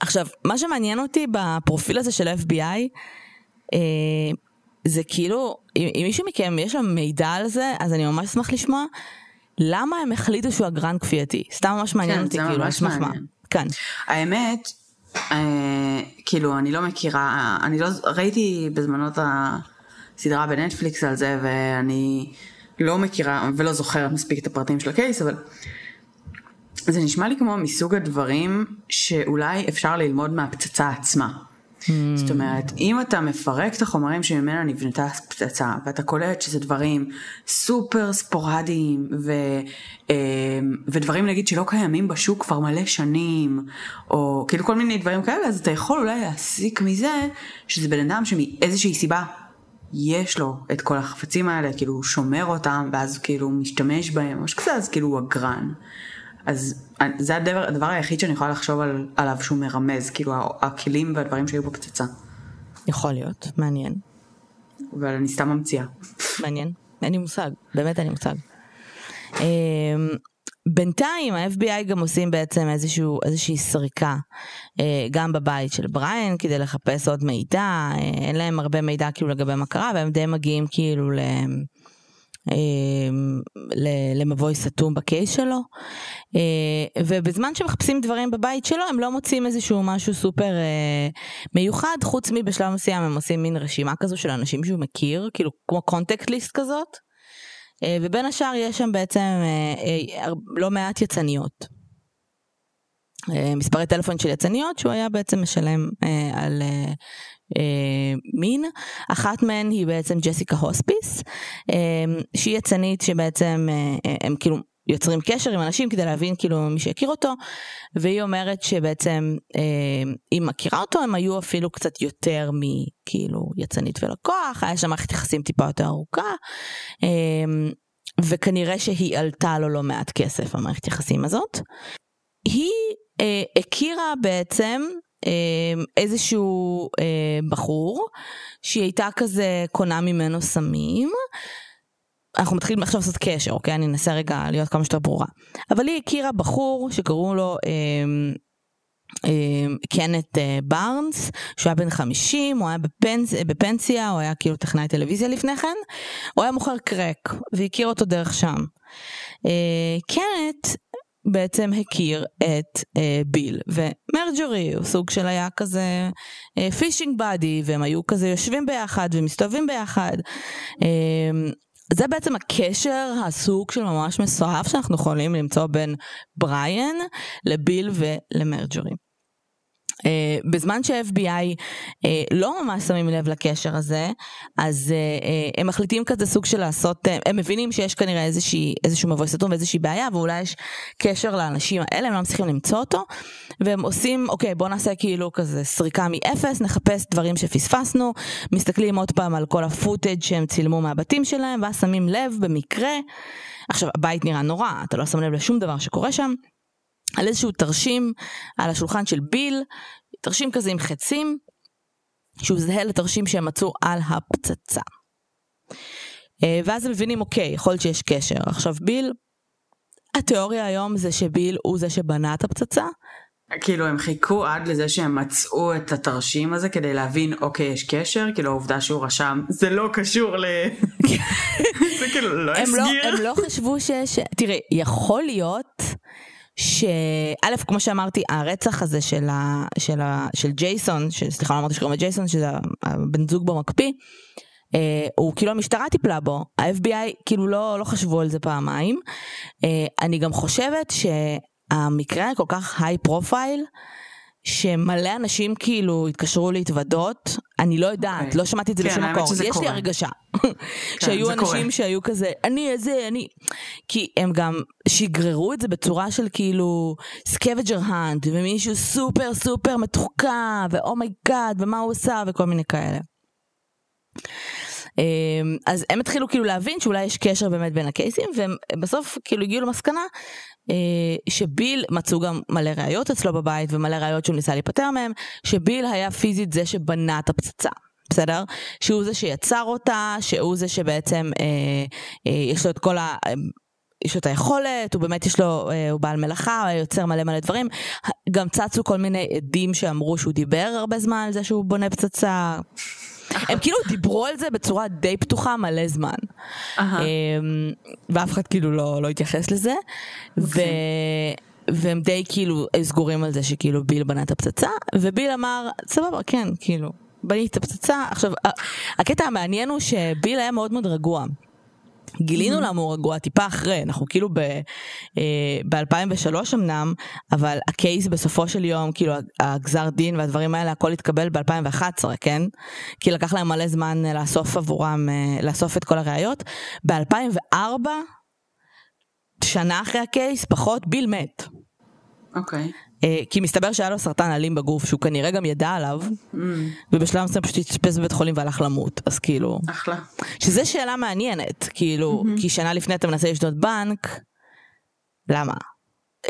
Speaker 1: עכשיו, מה שמעניין אותי בפרופיל הזה של ה-FBI, אה, זה כאילו, אם, אם מישהו מכם יש לו מידע על זה, אז אני ממש אשמח לשמוע, למה הם החליטו שהוא אגרן כפייתי? סתם ממש מעניין
Speaker 2: כן,
Speaker 1: אותי, כאילו, על סמך מה. כן.
Speaker 2: האמת, אה, כאילו אני לא מכירה, אני לא, ראיתי בזמנו את הסדרה בנטפליקס על זה ואני לא מכירה ולא זוכרת מספיק את הפרטים של הקייס, אבל זה נשמע לי כמו מסוג הדברים שאולי אפשר ללמוד מהפצצה עצמה. זאת אומרת, אם אתה מפרק את החומרים שממנה נבנתה הפצצה, ואתה קולט שזה דברים סופר ספורדיים, ו, אה, ודברים נגיד שלא קיימים בשוק כבר מלא שנים, או כאילו כל מיני דברים כאלה, אז אתה יכול אולי להסיק מזה שזה בן אדם שמאיזושהי סיבה יש לו את כל החפצים האלה, כאילו הוא שומר אותם, ואז כאילו הוא משתמש בהם, משהו כזה, אז כאילו הוא אגרן. אז זה הדבר, הדבר היחיד שאני יכולה לחשוב על, עליו שהוא מרמז, כאילו הכלים והדברים שהיו בפצצה.
Speaker 1: יכול להיות, מעניין.
Speaker 2: אבל אני סתם ממציאה.
Speaker 1: מעניין. אין לי מושג, באמת אין לי מושג. אמ, בינתיים ה-FBI גם עושים בעצם איזשהו, איזושהי סריקה אה, גם בבית של בריין כדי לחפש עוד מידע, אה, אין להם הרבה מידע כאילו לגבי מה קרה והם די מגיעים כאילו ל... ל- למבוי סתום ב case שלו. אה, ובזמן שמחפשים דברים בבית שלו הם לא מוצאים איזשהו משהו סופר אה, מיוחד. חוץ מבשלב מסוים הם עושים מין רשימה כזו של אנשים שהוא מכיר כאילו כמו contact list כזאת. אה, ובין השאר יש שם בעצם לא מעט יצאניות. מספרי טלפון של יצאניות שהוא היה בעצם משלם אה, על אה, מין. אחת מהן היא בעצם ג'סיקה הופסיק, אה, שהיא יצנית שבעצם אה, הם כאילו יוצרים קשר עם אנשים כדי להבין כאילו מי שהכיר אותו, והיא אומרת שבעצם אה, היא מכירה אותו, הם היו אפילו קצת יותר מכאילו יצנית ולקוח, היה שם מערכת יחסים טיפה יותר ארוכה. אה, וכנראה שהיא עלתה לו לא מעט כסף המערכת יחסים הזאת. היא אה, הכירה בעצם אה, איזשהו אה, בחור שהיא הייתה כזה קונה ממנו סמים. אנחנו מתחילים עכשיו לעשות קשר, אוקיי? אני אנסה רגע להיות כמה שיותר ברורה. אבל היא הכירה בחור שקראו לו אה, אה, קנט אה, בארנס, שהוא היה בן 50, הוא היה בפנס, בפנסיה, הוא היה כאילו טכנאי טלוויזיה לפני כן, הוא היה מוכר קרק, והכיר אותו דרך שם. אה, קנט בעצם הכיר את אה, ביל ומרג'ורי הוא סוג של היה כזה פישינג באדי והם היו כזה יושבים ביחד ומסתובבים ביחד. אה, זה בעצם הקשר הסוג של ממש מסועף שאנחנו יכולים למצוא בין בריאן לביל ולמרג'ורי. Uh, בזמן שה-FBI uh, לא ממש שמים לב לקשר הזה, אז uh, uh, הם מחליטים כזה סוג של לעשות, uh, הם מבינים שיש כנראה איזושהי, איזשהו מבוי סתום ואיזושהי בעיה, ואולי יש קשר לאנשים האלה, הם לא מצליחים למצוא אותו, והם עושים, אוקיי, בוא נעשה כאילו כזה סריקה מאפס, נחפש דברים שפספסנו, מסתכלים עוד פעם על כל הפוטאג' שהם צילמו מהבתים שלהם, ואז שמים לב במקרה, עכשיו הבית נראה נורא, אתה לא שם לב לשום דבר שקורה שם. על איזשהו תרשים על השולחן של ביל, תרשים כזה עם חצים, שהוא זהה לתרשים שהם מצאו על הפצצה. אה, ואז הם מבינים, אוקיי, יכול להיות שיש קשר. עכשיו ביל, התיאוריה היום זה שביל הוא זה שבנה את הפצצה.
Speaker 2: כאילו הם חיכו עד לזה שהם מצאו את התרשים הזה כדי להבין אוקיי יש קשר כאילו העובדה שהוא רשם זה לא קשור ל... זה כאילו לא
Speaker 1: הם לא,
Speaker 2: הסגיר.
Speaker 1: הם לא חשבו שיש... תראה, יכול להיות שא', כמו שאמרתי, הרצח הזה של, ה, של, ה, של ג'ייסון, ש- סליחה, לא אמרתי שקוראים לו ג'ייסון, שזה הבן זוג בו מקפיא, אה, הוא כאילו המשטרה טיפלה בו, ה-FBI כאילו לא, לא חשבו על זה פעמיים. אה, אני גם חושבת שהמקרה כל כך high profile, שמלא אנשים כאילו התקשרו להתוודות, אני לא יודעת,
Speaker 2: אוקיי.
Speaker 1: לא שמעתי את זה
Speaker 2: כן,
Speaker 1: בשום מקור,
Speaker 2: שזה
Speaker 1: יש לי
Speaker 2: קורה.
Speaker 1: הרגשה. שהיו
Speaker 2: זה
Speaker 1: אנשים
Speaker 2: קורה.
Speaker 1: שהיו כזה, אני איזה, אני, כי הם גם שגררו את זה בצורה של כאילו scavenger hunt, ומישהו סופר סופר מתוחכם, ו oh my god, ומה הוא עשה, וכל מיני כאלה. אמ, אז הם התחילו כאילו להבין שאולי יש קשר באמת בין הקייסים והם בסוף כאילו הגיעו למסקנה שביל מצאו גם מלא ראיות אצלו בבית ומלא ראיות שהוא ניסה להיפטר מהם שביל היה פיזית זה שבנה את הפצצה. בסדר? שהוא זה שיצר אותה, שהוא זה שבעצם אה, אה, יש לו את כל ה... אה, יש לו את היכולת, הוא באמת יש לו, אה, הוא בעל מלאכה, הוא יוצר מלא מלא דברים. גם צצו כל מיני עדים שאמרו שהוא דיבר הרבה זמן על זה שהוא בונה פצצה. הם כאילו דיברו על זה בצורה די פתוחה מלא זמן. אמ, ואף אחד כאילו לא, לא התייחס לזה. ו... והם די כאילו סגורים על זה שכאילו ביל בנה את הפצצה, וביל אמר, סבבה, כן, כאילו, בניתי את הפצצה. עכשיו, הקטע המעניין הוא שביל היה מאוד מאוד רגוע. גילינו למה הוא רגוע טיפה אחרי, אנחנו כאילו ב-2003 אמנם, אבל הקייס בסופו של יום, כאילו הגזר דין והדברים האלה, הכל התקבל ב-2011, כן? כי לקח להם מלא זמן אה, לאסוף עבורם, אה, לאסוף את כל הראיות. ב-2004, שנה אחרי הקייס, פחות, ביל מת.
Speaker 2: אוקיי.
Speaker 1: אה, כי מסתבר שהיה לו סרטן אלים בגוף, שהוא כנראה גם ידע עליו,
Speaker 2: Mm,
Speaker 1: ובשלב מסוים פשוט התאשפז בבית חולים והלך למות, אז כאילו...
Speaker 2: אחלה.
Speaker 1: שזה שאלה מעניינת, כאילו, כי שנה לפני אתה מנסה לשדוד בנק, למה?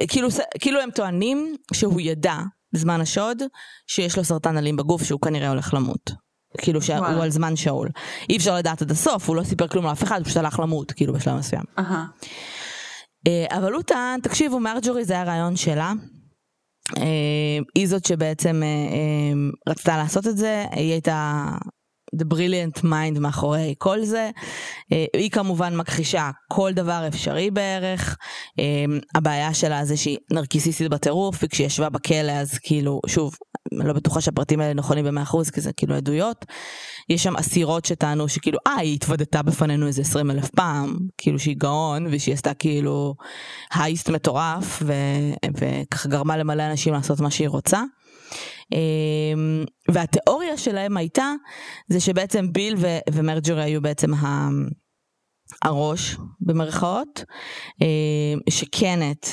Speaker 1: כאילו, ס- כאילו הם טוענים שהוא ידע בזמן השוד שיש לו סרטן אלים בגוף שהוא כנראה הולך למות. כאילו שהוא
Speaker 2: וואלה.
Speaker 1: על זמן שאול. אי אפשר לדעת עד הסוף, הוא לא סיפר כלום לאף אחד, הוא פשוט הלך למות, כאילו בשלב מסוים. אה, אבל הוא טען, תקשיבו, מרג'ורי זה היה רעיון שלה. אה, היא זאת שבעצם אה, אה, רצתה לעשות את זה, היא הייתה the brilliant mind מאחורי כל זה. אה, היא כמובן מכחישה כל דבר אפשרי בערך. אה, הבעיה שלה זה שהיא נרקיסיסטית בטירוף, וכשהיא ישבה בכלא אז כאילו, שוב, אני לא בטוחה שהפרטים האלה נכונים במאה אחוז, כי זה כאילו עדויות. יש שם אסירות שטענו שכאילו, אה, היא התוודתה בפנינו איזה 20 אלף פעם, כאילו שהיא גאון, ושהיא עשתה כאילו הייסט מטורף, ו... וככה גרמה למלא אנשים לעשות מה שהיא רוצה. אמ, והתיאוריה שלהם הייתה, זה שבעצם ביל ו... ומרג'ורי היו בעצם ה... הראש, במרכאות, אמ, שקנט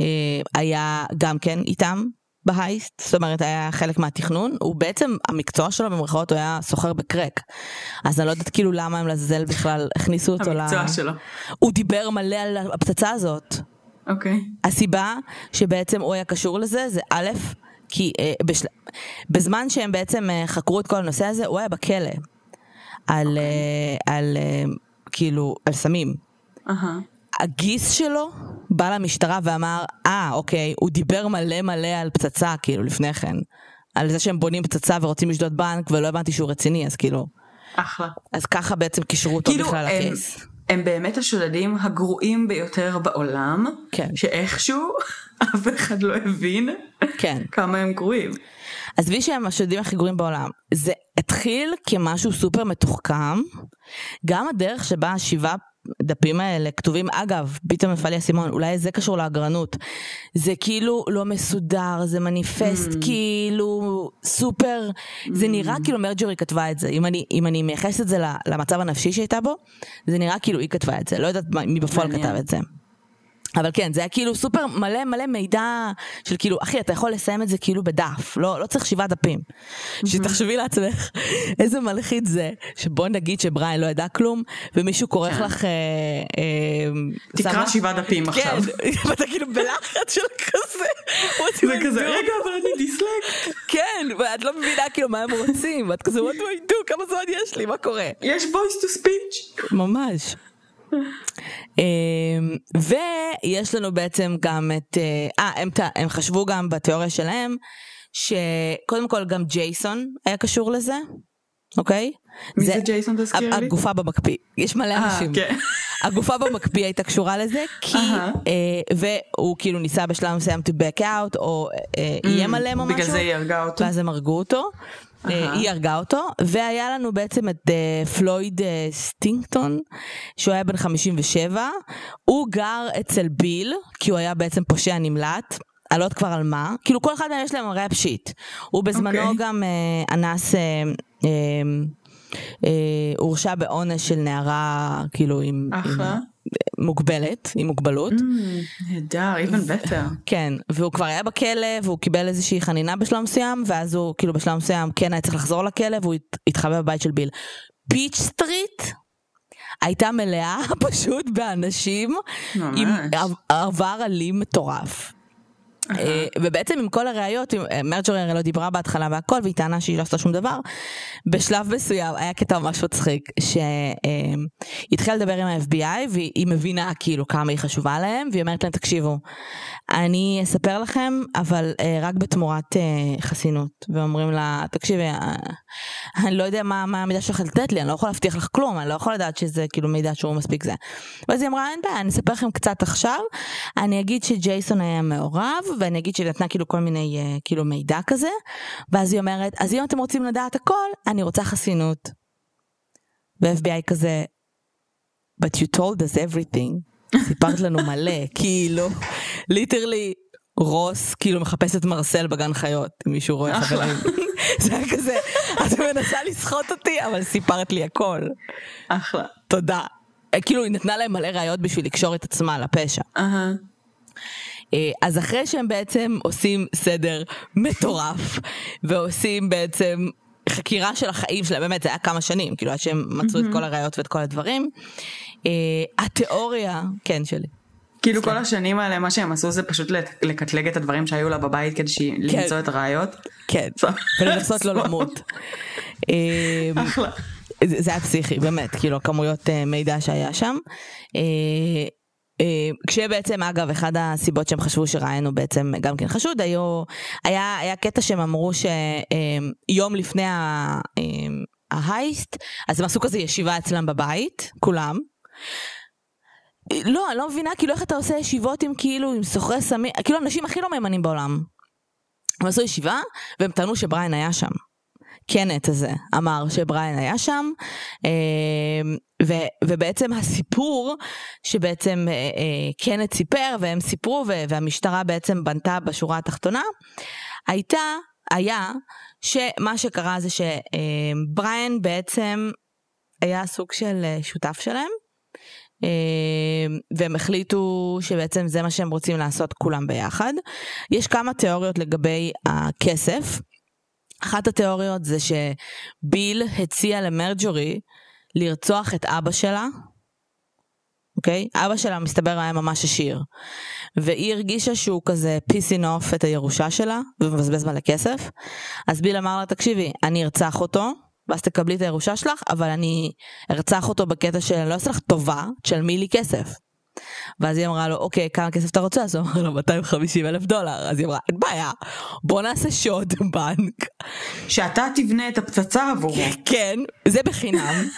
Speaker 1: אה, היה גם כן איתם בהייסט, זאת אומרת היה חלק מהתכנון, הוא בעצם, המקצוע שלו במרכאות הוא היה סוחר בקרק. אז אני לא יודעת כאילו למה הם לעזאזל בכלל הכניסו אותו ל...
Speaker 2: המקצוע שלו.
Speaker 1: הוא דיבר מלא על הפצצה הזאת.
Speaker 2: אוקיי.
Speaker 1: הסיבה שבעצם הוא היה קשור לזה זה א', כי אה, בשל... בזמן שהם בעצם אה, חקרו את כל הנושא הזה, הוא היה בכלא. על, אה, על אה, כאילו, על סמים.
Speaker 2: אהה.
Speaker 1: הגיס שלו בא למשטרה ואמר, אה, אוקיי, הוא דיבר מלא מלא על פצצה, כאילו, לפני כן. על זה שהם בונים פצצה ורוצים לשדוד בנק, ולא הבנתי שהוא רציני, אז כאילו...
Speaker 2: אחלה.
Speaker 1: אז ככה בעצם קישרו אותו
Speaker 2: כאילו,
Speaker 1: בכלל
Speaker 2: הם-
Speaker 1: לקייס.
Speaker 2: הם באמת השודדים הגרועים ביותר בעולם,
Speaker 1: כן.
Speaker 2: שאיכשהו אף אחד לא הבין
Speaker 1: כן.
Speaker 2: כמה הם גרועים.
Speaker 1: עזבי שהם השודדים הכי גרועים בעולם. זה התחיל כמשהו סופר מתוחכם. גם הדרך שבה השבעה דפים האלה כתובים, אגב, פתאום נפל לי האסימון, אולי זה קשור לאגרנות. זה כאילו לא מסודר, זה מניפסט
Speaker 2: Mm.
Speaker 1: כאילו סופר, זה נראה כאילו מרג'ורי כתבה את זה. אם אני, אם אני מייחסת את זה למצב הנפשי שהייתה בו, זה נראה כאילו היא כתבה את זה. לא יודעת מי בפועל. כתב את זה. אבל כן, זה היה כאילו סופר מלא מלא מידע של כאילו, אחי, אתה יכול לסיים את זה כאילו בדף, לא, לא צריך שבעה דפים. שתחשבי לעצמך איזה מלחיץ זה, שבוא נגיד שבריין לא ידע כלום, ומישהו כורך לך... אה, אה,
Speaker 2: תקרא
Speaker 1: שמה-
Speaker 2: שבעה דפים עכשיו.
Speaker 1: כן, ואתה כאילו בלחץ של כזה.
Speaker 2: זה כזה? רגע, אבל אני דיסלקט.
Speaker 1: כן, ואת לא מבינה כאילו מה הם רוצים, ואת כזה, what do I do? כמה זמן יש לי? מה קורה?
Speaker 2: יש voice to speech.
Speaker 1: ממש. אמ, ויש לנו בעצם גם את, אה, אה, הם, הם חשבו גם בתיאוריה שלהם, שקודם כל גם ג'ייסון היה קשור לזה, אוקיי?
Speaker 2: מי זה ג'ייסון תזכירי לי?
Speaker 1: הגופה במקפיא, יש מלא
Speaker 2: אה,
Speaker 1: אנשים.
Speaker 2: כן.
Speaker 1: הגופה במקפיא הייתה קשורה לזה, כי. אה, והוא כאילו ניסה בשלב מסוים to back out, או אה, איים עליהם או משהו.
Speaker 2: בגלל זה היא הרגה אותו.
Speaker 1: ואז הם הרגו אותו.
Speaker 2: אהה.
Speaker 1: היא הרגה אותו, והיה לנו בעצם את אה, פלויד אה, סטינקטון, שהוא היה בן 57, הוא גר אצל ביל, כי הוא היה בעצם פושע נמלט. אני לא יודעת כבר על מה, כאילו כל אחד מהם יש להם ראפ שיט. הוא בזמנו
Speaker 2: אוקיי.
Speaker 1: גם אה, אנס, הורשע בעונש של נערה, כאילו עם, עם
Speaker 2: אחלה.
Speaker 1: מוגבלת, עם מוגבלות.
Speaker 2: Mm, נהדר, even better.
Speaker 1: כן, והוא כבר היה בכלא, והוא קיבל איזושהי חנינה בשלב מסוים, ואז הוא כאילו בשלב מסוים כן היה צריך לחזור לכלא, והוא הת- התחבא בבית של ביל. פיץ' סטריט הייתה מלאה פשוט באנשים עם
Speaker 2: ממש.
Speaker 1: עב- עבר אלים מטורף. אה, ובעצם עם כל הראיות, אה, מרג'ורי הרי לא דיברה בהתחלה והכל, והיא טענה שהיא לא עשתה שום דבר. בשלב מסוים היה קטע ממש מצחיק, שהיא התחילה לדבר עם ה-FBI, והיא מבינה כאילו כמה היא חשובה להם, והיא אומרת להם, תקשיבו, אני אספר לכם, אבל אה, רק בתמורת אה, חסינות. ואומרים לה, תקשיבי, אה, אני לא יודע מה, מה המידע שלך לתת לי, אני לא יכול להבטיח לך כלום, אני לא יכול לדעת שזה כאילו מידע שהוא מספיק זה. ואז היא אמרה, אין בעיה, אני אספר לכם קצת עכשיו, אני אגיד שג'ייסון היה מעורב, ואני אגיד שהיא נתנה כאילו כל מיני אה, כאילו מידע כזה, ואז היא אומרת, אז אם אתם רוצים לדעת הכל, אני רוצה חסינות. ו-FBI כזה, but you told us everything. סיפרת לנו מלא, כאילו, ליטרלי, רוס כאילו מחפש את מרסל בגן חיות, אם מישהו רואה חברים. זה היה כזה, את מנסה לסחוט אותי, אבל סיפרת לי הכל.
Speaker 2: אחלה.
Speaker 1: תודה. אה, כאילו, היא נתנה להם מלא ראיות בשביל לקשור את עצמה לפשע.
Speaker 2: אהה.
Speaker 1: אה, אז אחרי שהם בעצם עושים סדר מטורף, ועושים בעצם חקירה של החיים שלהם, באמת זה היה כמה שנים, כאילו עד שהם מצאו את כל הראיות ואת כל הדברים. אה, התיאוריה, כן שלי.
Speaker 2: כאילו כל השנים האלה מה שהם עשו זה פשוט לק- לקטלג את הדברים שהיו לה בבית כדי שהיא- למצוא את הראיות.
Speaker 1: כן, ולנסות לא למות. אה,
Speaker 2: אחלה.
Speaker 1: זה היה פסיכי, באמת, כאילו הכמויות אה, מידע שהיה שם. אה, אה, כשבעצם אגב אחד הסיבות שהם חשבו שראינו בעצם גם כן חשוד היו היה היה קטע שהם אמרו שיום לפני ה- אה, ההייסט אז הם עשו כזה ישיבה אצלם בבית כולם. לא אני לא מבינה כאילו איך אתה עושה ישיבות עם כאילו עם סוחרי סמים כאילו האנשים הכי לא מהימנים בעולם. הם עשו ישיבה והם טענו שבריין היה שם. קנט הזה אמר שבריין היה שם אה, ו- ובעצם הסיפור שבעצם אה, אה, קנט סיפר והם סיפרו והמשטרה בעצם בנתה בשורה התחתונה הייתה היה שמה שקרה זה שבריין בעצם היה סוג של אה, שותף שלהם אה, והם החליטו שבעצם זה מה שהם רוצים לעשות כולם ביחד. יש כמה תיאוריות לגבי הכסף. אחת התיאוריות זה שביל הציע למרג'ורי לרצוח את אבא שלה. אוקיי? אבא שלה מסתבר היה ממש עשיר. והיא הרגישה שהוא כזה פיסין אוף את הירושה שלה ומבזבז מלא כסף. אז ביל אמר לה תקשיבי אני ארצח אותו ואז תקבלי את הירושה שלך אבל אני ארצח אותו בקטע של אני לא אעשה לך טובה תשלמי לי כסף. ואז היא אמרה לו אוקיי כמה כסף אתה רוצה אז הוא אמר לו 250 אלף דולר אז היא אמרה אין בעיה בוא נעשה שוד בנק
Speaker 2: שאתה תבנה את הפצצה עבורו.
Speaker 1: כן זה בחינם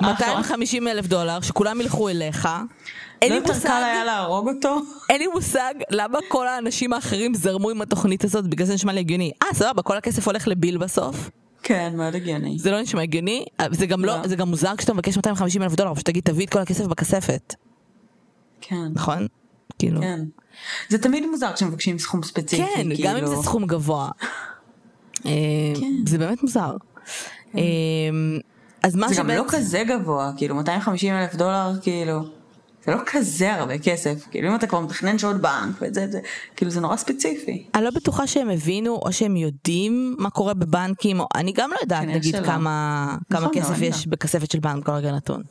Speaker 1: 250 אלף דולר שכולם ילכו אליך. אין
Speaker 2: לא
Speaker 1: לי
Speaker 2: יותר
Speaker 1: מושג,
Speaker 2: קל היה להרוג אותו?
Speaker 1: אין לי מושג למה כל האנשים האחרים זרמו עם התוכנית הזאת בגלל זה נשמע לי הגיוני. אה סבבה כל הכסף הולך לביל בסוף
Speaker 2: כן, מאוד הגיוני.
Speaker 1: זה לא נשמע הגיוני זה גם לא
Speaker 2: לא.
Speaker 1: זה גם מוזר כשאתה מבקש 250 אלף דולר פשוט תגיד תביא את כל הכסף בכספת
Speaker 2: כן,
Speaker 1: נכון? כאילו.
Speaker 2: כן. זה תמיד מוזר כשמבקשים סכום ספציפי.
Speaker 1: כן,
Speaker 2: כאילו.
Speaker 1: גם אם זה סכום גבוה. אה,
Speaker 2: כן.
Speaker 1: זה באמת מוזר. אה, אז מה
Speaker 2: זה גם לא
Speaker 1: שבעצם-
Speaker 2: כזה גבוה, כאילו 250 אלף דולר, כאילו, זה לא כזה הרבה כסף, כאילו אם אתה כבר מתכנן שעות בנק וזה, זה, כאילו זה נורא ספציפי.
Speaker 1: אני לא בטוחה שהם הבינו או שהם יודעים מה קורה בבנקים, או אני גם לא יודעת נגיד
Speaker 2: שלא.
Speaker 1: כמה כמה
Speaker 2: נכון,
Speaker 1: כסף
Speaker 2: לא,
Speaker 1: יש בכספת של בנק כל רגע נתון.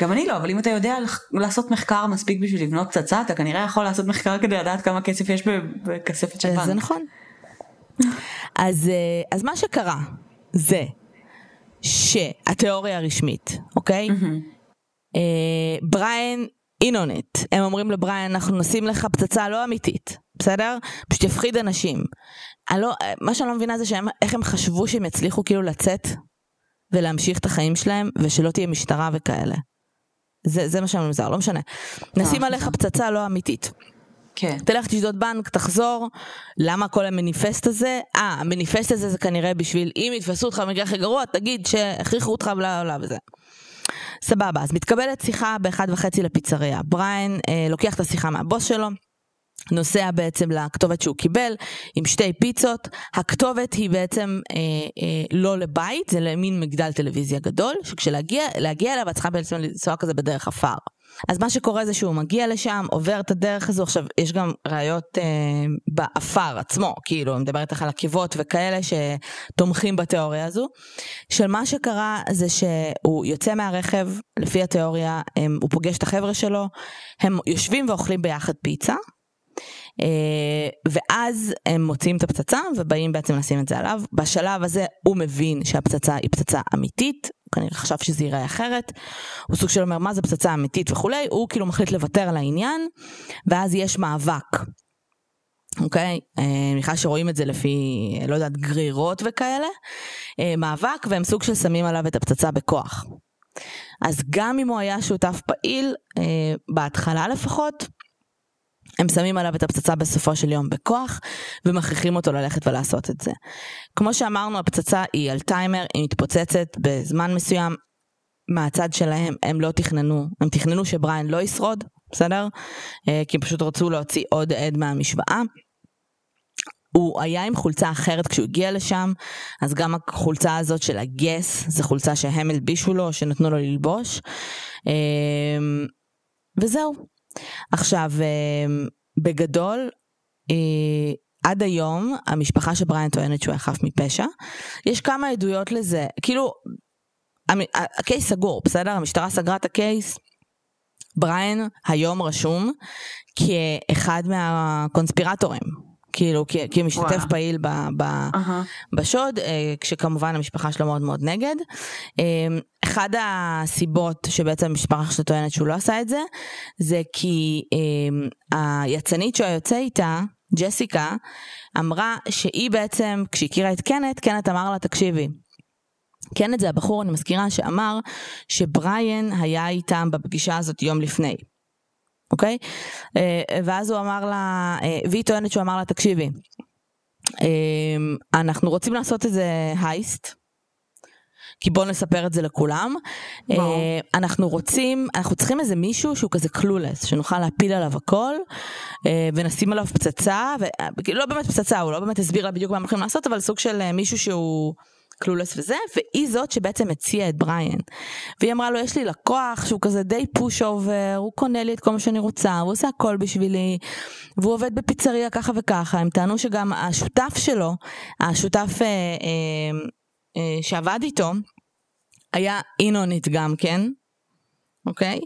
Speaker 2: גם אני לא, אבל אם אתה יודע לעשות מחקר מספיק בשביל לבנות פצצה, אתה כנראה יכול לעשות מחקר כדי לדעת כמה כסף יש בכספת של
Speaker 1: אה,
Speaker 2: בנק.
Speaker 1: זה נכון. אז אה, אז מה שקרה זה שהתיאוריה הרשמית, אוקיי? אה, בריין אינונט, הם אומרים לבריין אנחנו נשים לך פצצה לא אמיתית, בסדר? פשוט יפחיד אנשים. לא, אה, מה שאני לא מבינה זה שהם, איך הם חשבו שהם יצליחו כאילו לצאת ולהמשיך את החיים שלהם ושלא תהיה משטרה וכאלה. זה, זה מה שאני מוזר, לא משנה. נשים עליך פצצה לא אמיתית.
Speaker 2: כן.
Speaker 1: תלך תשדוד בנק, תחזור, למה כל המניפסט הזה? אה, המניפסט הזה זה כנראה בשביל אם יתפסו אותך במקרה הכי גרוע, תגיד שהכריחו אותך בלה בלה וזה. סבבה, אז מתקבלת שיחה באחד וחצי לפיצריה. בריין אה, לוקח את השיחה מהבוס שלו, נוסע בעצם לכתובת שהוא קיבל עם שתי פיצות. הכתובת היא בעצם אה, אה, לא לבית, זה למין מגדל טלוויזיה גדול, שבשביל להגיע אליו את צריכה בעצם לנסוע כזה בדרך עפר. אז מה שקורה זה שהוא מגיע לשם, עובר את הדרך הזו, עכשיו יש גם ראיות אה, בעפר עצמו, כאילו, אני מדברת איתך על עקבות וכאלה שתומכים בתיאוריה הזו, של מה שקרה זה שהוא יוצא מהרכב, לפי התיאוריה, הם, הוא פוגש את החבר'ה שלו, הם יושבים ואוכלים ביחד פיצה, ואז הם מוצאים את הפצצה ובאים בעצם לשים את זה עליו. בשלב הזה הוא מבין שהפצצה היא פצצה אמיתית, הוא כנראה חשב שזה ייראה אחרת. הוא סוג של אומר מה זה פצצה אמיתית וכולי, הוא כאילו מחליט לוותר על העניין, ואז יש מאבק אוקיי? אני מניחה שרואים את זה לפי, לא יודעת, גרירות וכאלה. מאבק והם סוג של שמים עליו את הפצצה בכוח. אז גם אם הוא היה שותף פעיל, בהתחלה לפחות, הם שמים עליו את הפצצה בסופו של יום בכוח ומכריחים אותו ללכת ולעשות את זה. כמו שאמרנו הפצצה היא על טיימר, היא מתפוצצת בזמן מסוים. מהצד שלהם הם לא תכננו, הם תכננו שבריין לא ישרוד, בסדר? אה, כי הם פשוט רצו להוציא עוד עד מהמשוואה. הוא היה עם חולצה אחרת כשהוא הגיע לשם, אז גם החולצה הזאת של הגס, זו חולצה שהם הלבישו לו, שנתנו לו ללבוש. אה, וזהו, עכשיו, אמ, בגדול, אה, עד היום המשפחה של בריין טוענת שהוא היה חף מפשע. יש כמה עדויות לזה, כאילו, הקייס סגור, בסדר? המשטרה סגרה את הקייס. בריין היום רשום כאחד מהקונספירטורים. כאילו כמשתתף. פעיל ב, ב, uh-huh. בשוד, אה, כשכמובן המשפחה שלו מאוד מאוד נגד. אה, אחד הסיבות שבעצם המשפחה שלו טוענת שהוא לא עשה את זה, זה כי אה, היצנית שהוא יוצא איתה, ג'סיקה, אמרה שהיא בעצם, כשהיא הכירה את קנט, קנט אמר לה, תקשיבי, קנט זה הבחור, אני מזכירה, שאמר שבריאן היה איתם בפגישה הזאת יום לפני. אוקיי? אה, ואז הוא אמר לה, אה, והיא טוענת שהוא אמר לה, תקשיבי, אה, אנחנו רוצים לעשות איזה הייסט. כי בואו נספר את זה לכולם. Wow. אנחנו רוצים, אנחנו צריכים איזה מישהו שהוא כזה קלולס, שנוכל להפיל עליו הכל, ונשים עליו פצצה, ולא באמת פצצה, הוא לא באמת הסביר לה בדיוק מה הם הולכים לעשות, אבל סוג של מישהו שהוא... קלולס וזה, והיא זאת שבעצם הציעה את בריאן. והיא אמרה לו, יש לי לקוח שהוא כזה די פוש אובר, הוא קונה לי את כל מה שאני רוצה, הוא עושה הכל בשבילי, והוא עובד בפיצריה ככה וככה. הם טענו שגם השותף שלו, השותף אה, אה, אה, שעבד איתו, היה אינונית גם כן, אוקיי?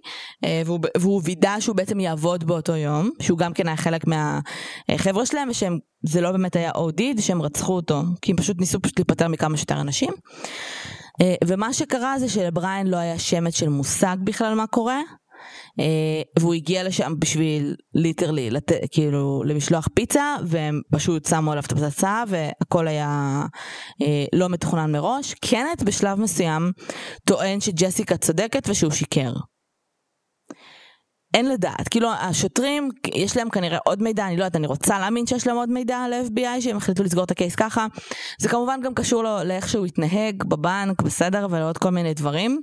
Speaker 1: אה, והוא, והוא וידא שהוא בעצם יעבוד באותו יום, שהוא גם כן היה חלק מהחבר'ה שלהם, ושזה לא באמת היה OD, שהם רצחו אותו, כי הם פשוט ניסו פשוט להיפטר מכמה שיותר אנשים. אה, ומה שקרה זה שלבריין לא היה שמץ של מושג בכלל מה קורה, אה, והוא הגיע לשם בשביל literally, לת... כאילו למשלוח פיצה, והם פשוט שמו עליו את הפצצה והכל היה לא מתוכנן מראש. קנט בשלב מסוים טוען שג'סיקה צודקת ושהוא שיקר. אין לדעת, כאילו השוטרים יש להם כנראה עוד מידע, אני לא יודעת, אני רוצה להאמין שיש להם עוד מידע ל-FBI שהם החליטו לסגור את ה case ככה, זה כמובן גם קשור לו לאיך שהוא התנהג בבנק, בסדר, ולעוד כל מיני דברים.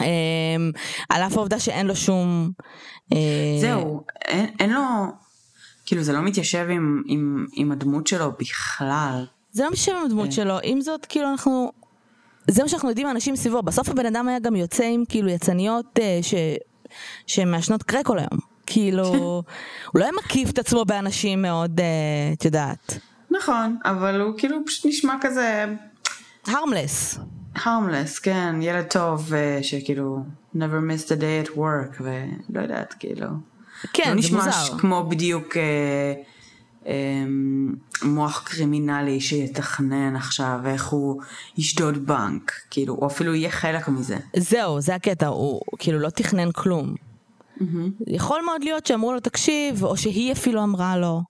Speaker 1: אמ, על אף העובדה שאין לו שום...
Speaker 2: אה, זהו, אין, אין לו, כאילו זה לא מתיישב עם, עם, עם הדמות שלו בכלל.
Speaker 1: זה לא מתיישב עם הדמות אה. שלו, עם זאת כאילו אנחנו... זה מה שאנחנו יודעים מאנשים סביבו, בסוף הבן אדם היה גם יוצא עם כאילו יצניות אה, ש... שמעשנות קרק כל היום. כאילו, הוא לא היה מקיף את עצמו באנשים מאוד, uh, את יודעת.
Speaker 2: נכון, אבל הוא כאילו פשוט נשמע כזה...
Speaker 1: הרמלס.
Speaker 2: הרמלס, כן, ילד טוב, uh, שכאילו, never missed a day at work, ולא יודעת, כאילו.
Speaker 1: כן,
Speaker 2: לא זה מוזר. לא נשמע כמו בדיוק... Uh, מוח קרימינלי שיתכנן עכשיו איך הוא ישדוד בנק, כאילו, הוא אפילו יהיה חלק מזה.
Speaker 1: זהו, זה הקטע, הוא כאילו לא תכנן כלום. Mm-hmm. יכול מאוד להיות שאמרו לו תקשיב, או שהיא אפילו אמרה לו,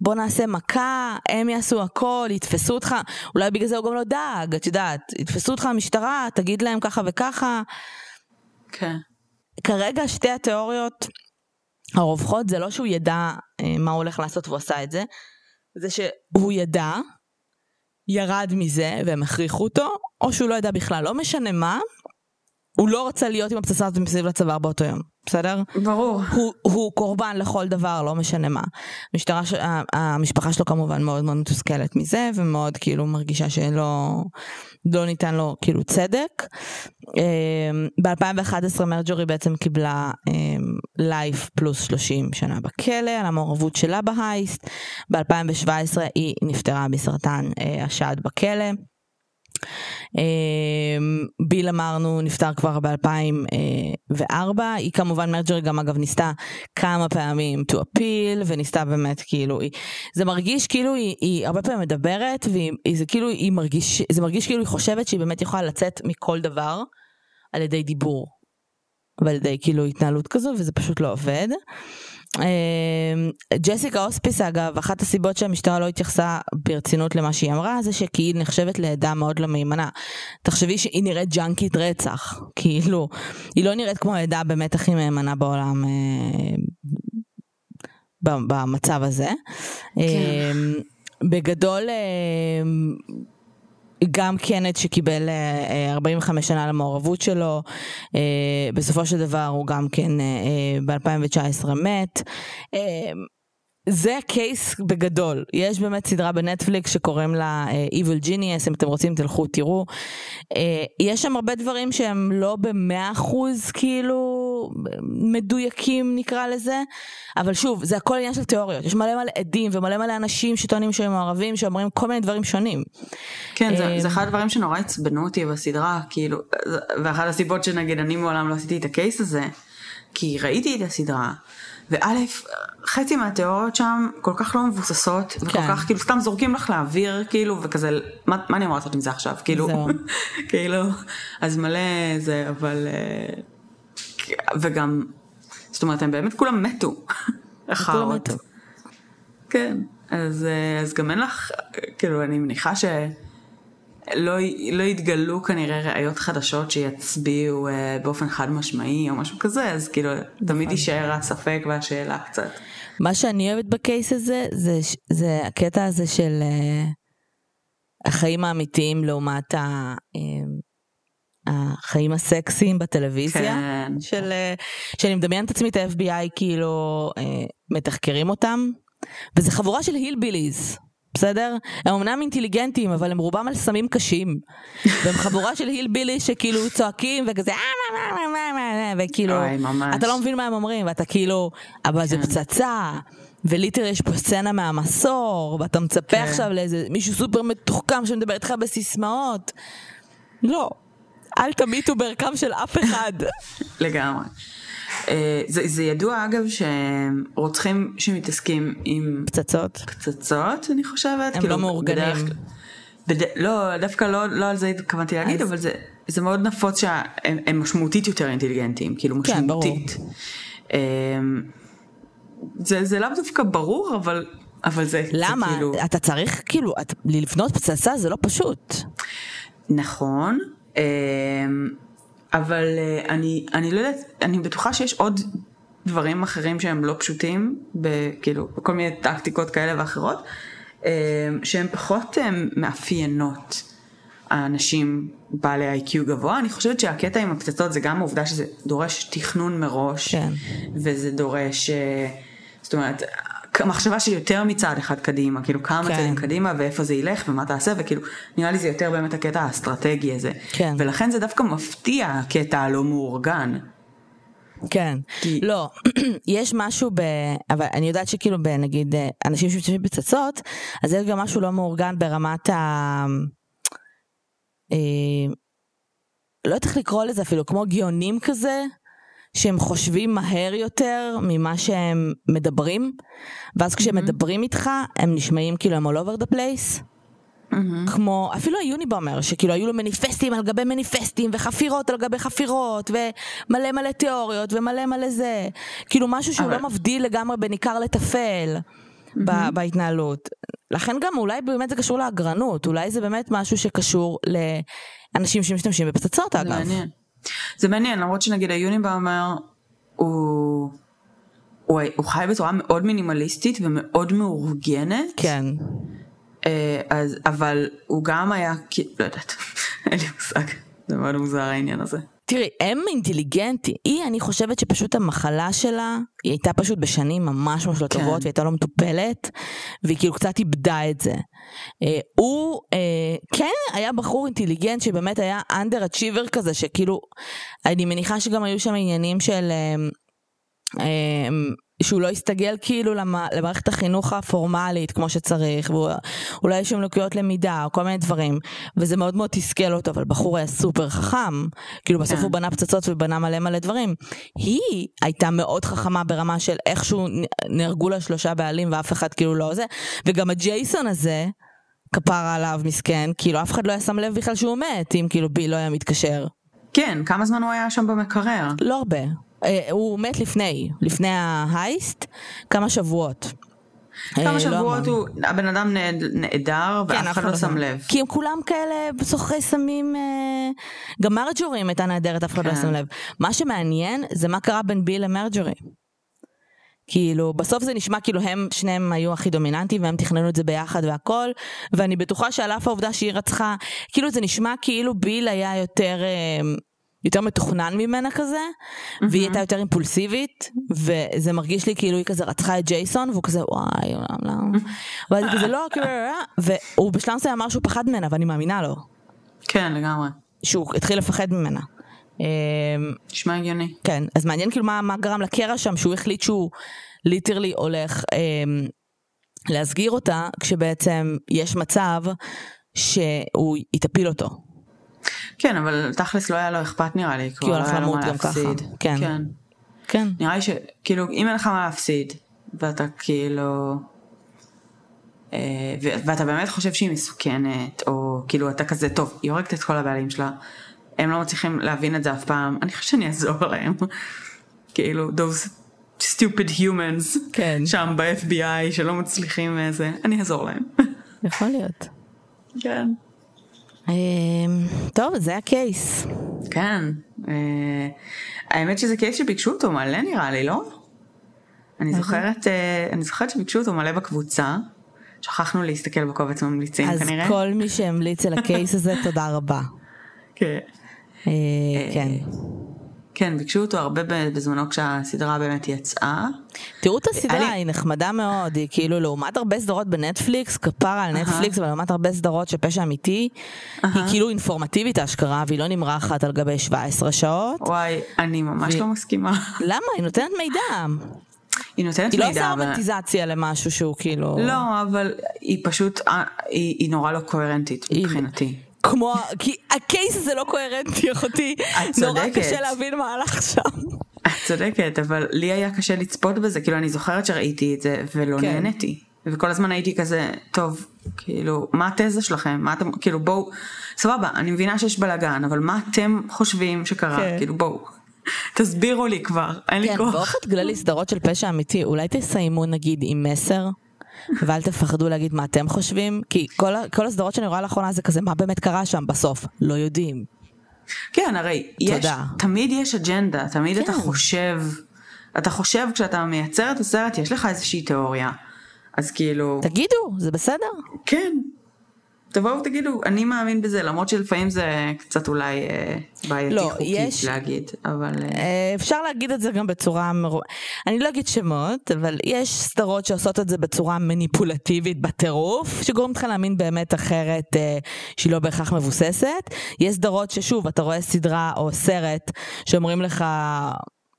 Speaker 1: בוא נעשה מכה, הם יעשו הכל, יתפסו אותך, אולי בגלל זה הוא גם לא דאג, את יודעת, יתפסו אותך המשטרה, תגיד להם ככה וככה.
Speaker 2: כן.
Speaker 1: כרגע שתי התיאוריות הרווחות זה לא שהוא ידע אה, מה הוא הולך לעשות והוא עשה את זה, זה שהוא ידע, ירד מזה והם הכריחו אותו, או שהוא לא ידע בכלל, לא משנה מה, הוא לא רצה להיות עם הפצצה הזאת מסביב לצוואר באותו יום, בסדר?
Speaker 2: ברור.
Speaker 1: הוא, הוא קורבן לכל דבר, לא משנה מה. המשטרה, המשפחה שלו כמובן מאוד מאוד מתוסכלת מזה, ומאוד כאילו מרגישה שלא לא ניתן לו כאילו צדק. אמ, ב-2011 מרג'ורי בעצם קיבלה לייף פלוס 30 שנה בכלא על המעורבות שלה בהייסט. ב-2017 היא נפטרה בסרטן אה, השד בכלא. אמ, ביל אמרנו נפטר כבר ב-2004, היא כמובן מרג'רי גם אגב ניסתה כמה פעמים to appeal וניסתה באמת כאילו, זה מרגיש כאילו היא, היא הרבה פעמים מדברת וזה כאילו היא מרגיש, זה מרגיש כאילו היא חושבת שהיא באמת יכולה לצאת מכל דבר על ידי דיבור. ועל ידי כאילו התנהלות כזו וזה פשוט לא עובד. אה, ג'סיקה אוספיס אגב, אחת הסיבות שהמשטרה לא התייחסה ברצינות למה שהיא אמרה זה שכי היא נחשבת לעדה מאוד לא מהימנה. תחשבי שהיא נראית ג'אנקית רצח, כאילו, היא לא נראית כמו העדה באמת הכי מהימנה בעולם אה, במצב הזה. כן. בגדול גם קנט שקיבל 45 שנה למעורבות שלו, בסופו של דבר הוא גם כן ב-2019 מת. זה הקייס בגדול, יש באמת סדרה בנטפליקס שקוראים לה Evil Genius, אם אתם רוצים תלכו תראו. יש שם הרבה דברים שהם לא במאה אחוז כאילו מדויקים נקרא לזה, אבל שוב, זה הכל עניין של תיאוריות, יש מלא מלא עדים ומלא מלא אנשים שטוענים שהם מעורבים, שאומרים כל מיני דברים שונים.
Speaker 2: כן, זה, זה אחד הדברים שנורא עצבנו אותי בסדרה, כאילו, ואחת הסיבות שנגיד אני מעולם לא עשיתי את הקייס הזה, כי ראיתי את הסדרה. וא', חצי מהתיאוריות שם כל כך לא מבוססות, וכל כן. כך כאילו סתם זורקים לך לאוויר, כאילו, וכזה, מה, מה אני אמורה לעשות עם זה עכשיו? כאילו, כאילו, אז מלא זה, אבל, אה, וגם, זאת אומרת, הם באמת כולם מתו.
Speaker 1: מתו.
Speaker 2: כן, אז, אה, אז גם אין לך, כאילו, אני מניחה ש... לא, לא יתגלו כנראה ראיות חדשות שיצביעו אה, באופן חד משמעי או משהו כזה, אז כאילו תמיד נכון. יישאר הספק והשאלה קצת.
Speaker 1: מה שאני אוהבת בקייס הזה, זה, זה הקטע הזה של אה, החיים האמיתיים לעומת ה... אה, החיים הסקסיים בטלוויזיה, כן. של, אה, שאני מדמיינת את עצמי את ה-FBI כאילו אה, מתחקרים אותם, וזה חבורה של hillbillies. בסדר? הם אמנם אינטליגנטים, אבל הם רובם על סמים קשים. והם חבורה של הילבילי שכאילו צועקים וכזה, אה, וכאילו, אתה לא מבין מה הם אומרים, ואתה כאילו, אבל זה כן. פצצה. וליטר יש פה סצנה מהמסור, ואתה מצפה כן. עכשיו לאיזה מישהו סופר מתוחכם שמדבר איתך בסיסמאות. לא, אל תמיתו בערכם של אף אחד.
Speaker 2: לגמרי. אה, זה, זה ידוע אגב שרוצחים שמתעסקים עם
Speaker 1: פצצות,
Speaker 2: פצצות אני חושבת,
Speaker 1: הם כאילו, לא מאורגנים. בדרך,
Speaker 2: בד... לא, דווקא לא, לא על זה התכוונתי להגיד, אז... אבל זה, זה מאוד נפוץ שהם משמעותית יותר אינטליגנטים, כאילו משמעותית. כן. זה, זה לאו דווקא ברור, אבל, אבל זה,
Speaker 1: למה?
Speaker 2: זה כאילו...
Speaker 1: אתה צריך כאילו, את, לבנות פצצה זה לא פשוט.
Speaker 2: נכון. אבל uh, אני, אני לא יודעת, אני בטוחה שיש עוד דברים אחרים שהם לא פשוטים, כאילו, בכל מיני טקטיקות כאלה ואחרות, uh, שהן פחות uh, מאפיינות האנשים בעלי איי-קיו גבוה. אני חושבת שהקטע עם הפצצות זה גם העובדה שזה דורש תכנון מראש,
Speaker 1: כן.
Speaker 2: וזה דורש, uh, זאת אומרת, מחשבה של יותר מצד אחד קדימה, כאילו כמה כן. צעדים קדימה ואיפה זה ילך ומה תעשה, וכאילו נראה לי זה יותר באמת הקטע האסטרטגי הזה.
Speaker 1: כן.
Speaker 2: ולכן זה דווקא מפתיע הקטע הלא מאורגן.
Speaker 1: כן, כי... לא, יש משהו ב... אבל אני יודעת שכאילו בנגיד אנשים שמשתמשים בפצצות, אז יש גם משהו לא מאורגן ברמת ה... אה... לא יודעת איך לקרוא לזה אפילו, כמו גאונים כזה, שהם חושבים מהר יותר ממה שהם מדברים, ואז כשהם mm-hmm. מדברים איתך, הם נשמעים כאילו הם all over the place. Mm-hmm. כמו אפילו היוניבומר שכאילו היו לו מניפסטים על גבי מניפסטים וחפירות על גבי חפירות ומלא מלא תיאוריות ומלא מלא זה כאילו משהו שהוא אבל... לא מבדיל לגמרי בין עיקר לטפל mm-hmm. בהתנהלות לכן גם אולי באמת זה קשור לאגרנות אולי זה באמת משהו שקשור לאנשים שמשתמשים בפצצות אגב. מעניין.
Speaker 2: זה מעניין, למרות שנגיד היוניבאומר הוא... הוא, הוא חי בצורה מאוד מינימליסטית ומאוד מאורגנת.
Speaker 1: כן.
Speaker 2: אה, אז, אבל הוא גם היה, לא יודעת, אין לי מושג, זה מאוד מוזר העניין הזה.
Speaker 1: תראי, הם אינטליגנטי. היא, אני חושבת שפשוט המחלה שלה, היא הייתה פשוט בשנים ממש ממש לא כן. טובות, והיא הייתה לא מטופלת, והיא כאילו קצת איבדה את זה. אה, הוא, אה, כן, היה בחור אינטליגנט שבאמת היה אנדר אצ'יבר כזה, שכאילו, אני מניחה שגם היו שם עניינים של... אה, שהוא לא יסתגל כאילו למערכת החינוך הפורמלית כמו שצריך, ואולי יש שם לקויות למידה או כל מיני דברים, וזה מאוד מאוד תסכל אותו, אבל בחור היה סופר חכם, כאילו בסוף כן. הוא בנה פצצות ובנה מלא מלא דברים. היא הייתה מאוד חכמה ברמה של איכשהו נהרגו לה שלושה בעלים ואף אחד כאילו לא זה, וגם הג'ייסון הזה, כפרה עליו מסכן, כאילו אף אחד לא היה שם לב בכלל שהוא מת, אם כאילו ביל לא היה מתקשר.
Speaker 2: כן, כמה זמן הוא היה שם במקרר?
Speaker 1: לא הרבה. אה, הוא מת לפני, לפני ההייסט, כמה שבועות. אה,
Speaker 2: כמה
Speaker 1: לא
Speaker 2: שבועות. הוא, הבן אדם נעד- נעדר
Speaker 1: כן,
Speaker 2: ואף
Speaker 1: אף
Speaker 2: אחד לא שם לב.
Speaker 1: כי הם כולם כאלה סוחרי סמים, אה, גם מרג'ורי אם הייתה נהדרת, אף אחד לא
Speaker 2: כן.
Speaker 1: שם לב. מה שמעניין זה מה קרה בין ביל למרג'ורי. כאילו, בסוף זה נשמע כאילו הם, שניהם היו הכי דומיננטיים והם תכננו את זה ביחד והכל, ואני בטוחה שעל אף העובדה שהיא רצחה, כאילו זה נשמע כאילו ביל היה יותר... יותר מתוכנן ממנה כזה, והיא הייתה יותר אימפולסיבית, וזה מרגיש לי כאילו היא כזה רצחה את ג'ייסון, והוא כזה וואי, למה, למה, ואז היא כזה לא, כאילו, והוא בשלב מסוים אמר שהוא פחד ממנה, ואני מאמינה לו,
Speaker 2: כן, לגמרי.
Speaker 1: שהוא התחיל לפחד ממנה. אמ,
Speaker 2: נשמע הגיוני.
Speaker 1: כן, אז מעניין כאילו מה, מה גרם לקרע שם, שהוא החליט שהוא ליטרלי הולך אמ, להסגיר אותה, כשבעצם יש מצב שהוא היא תפיל אותו.
Speaker 2: כן, אבל תכלס לא היה לו אכפת נראה לי,
Speaker 1: הוא הלך
Speaker 2: לא לו
Speaker 1: למות גם ככה. כן.
Speaker 2: כן.
Speaker 1: כן.
Speaker 2: נראה לי שכאילו אם אין לך מה להפסיד ואתה כאילו אה, ואתה באמת חושב שהיא מסוכנת או כאילו אתה כזה טוב היא הורגת את כל הבעלים שלה הם לא מצליחים להבין את זה אף פעם אני חושב שאני אעזור להם כאילו those stupid humans
Speaker 1: כן.
Speaker 2: שם ב-FBI שלא מצליחים איזה אני אעזור להם
Speaker 1: יכול להיות.
Speaker 2: כן
Speaker 1: טוב, זה הקייס.
Speaker 2: כן אה, האמת שזה קייס שביקשו אותו מלא נראה לי לא? אני זוכרת אה, אני זוכרת שביקשו אותו מלא בקבוצה שכחנו להסתכל בקובץ ממליצים
Speaker 1: אז
Speaker 2: כנראה
Speaker 1: כל מי שהמליץ על הקייס הזה, תודה רבה.
Speaker 2: כן.
Speaker 1: אה, כן.
Speaker 2: כן ביקשו אותו הרבה בזמנו כשהסדרה באמת יצאה
Speaker 1: תראו את הסדרה,
Speaker 2: לי-
Speaker 1: היא נחמדה מאוד, היא כאילו לעומת הרבה סדרות בנטפליקס, כפרה על נטפליקס, אבל לעומת הרבה סדרות של פשע אמיתי, היא כאילו אינפורמטיבית האשכרה, והיא לא נמרחת על גבי 17 שעות.
Speaker 2: וואי אני ממש
Speaker 1: ו-
Speaker 2: לא מסכימה
Speaker 1: למה? היא נותנת מידע.
Speaker 2: היא נותנת
Speaker 1: היא לא
Speaker 2: מידע
Speaker 1: עושה
Speaker 2: אבל
Speaker 1: רומנטיזציה למשהו שהוא כאילו...
Speaker 2: לא אבל היא פשוט אה, היא היא נורא לא קוהרנטית
Speaker 1: היא-
Speaker 2: מבחינתי.
Speaker 1: כמו, כי הקייס הזה לא קוהרנטי, אחותי.
Speaker 2: את
Speaker 1: נורא
Speaker 2: צודקת.
Speaker 1: קשה להבין מה הלך שם.
Speaker 2: את צודקת אבל לי היה קשה לצפות בזה כאילו אני זוכרת שראיתי את זה ולא
Speaker 1: כן.
Speaker 2: נהניתי וכל הזמן הייתי כזה טוב כאילו מה התזה שלכם מה אתם כאילו בואו סבבה אני מבינה שיש בלאגן אבל מה אתם חושבים שקרה
Speaker 1: כן.
Speaker 2: כאילו בואו תסבירו לי כבר אין לי
Speaker 1: כן,
Speaker 2: כוח.
Speaker 1: באופן כללי סדרות של פשע אמיתי, אולי תסיימו נגיד עם מסר, ואל תפחדו להגיד מה אתם חושבים, כי כל, כל הסדרות שאני רואה לאחרונה זה כזה, מה באמת קרה שם בסוף? לא יודעים.
Speaker 2: כן הרי יש. תמיד יש אג'נדה תמיד
Speaker 1: כן.
Speaker 2: אתה חושב אתה חושב כשאתה מייצר את הסרט יש לך איזושהי תיאוריה אז כאילו
Speaker 1: תגידו, זה בסדר.
Speaker 2: כן. תבואו ותגידו אני מאמין בזה למרות שלפעמים זה קצת אולי אה, בעייתי
Speaker 1: לא,
Speaker 2: חוקית
Speaker 1: יש-
Speaker 2: להגיד אבל אה,
Speaker 1: אה, אפשר להגיד את זה גם בצורה, מרו... אני לא אגיד שמות, אבל יש סדרות שעושות את זה בצורה מניפולטיבית בטירוף, שגורמת לך להאמין באמת אחרת אה, שהיא לא בהכרח מבוססת. יש סדרות ששוב, אתה רואה סדרה או סרט שאומרים לך...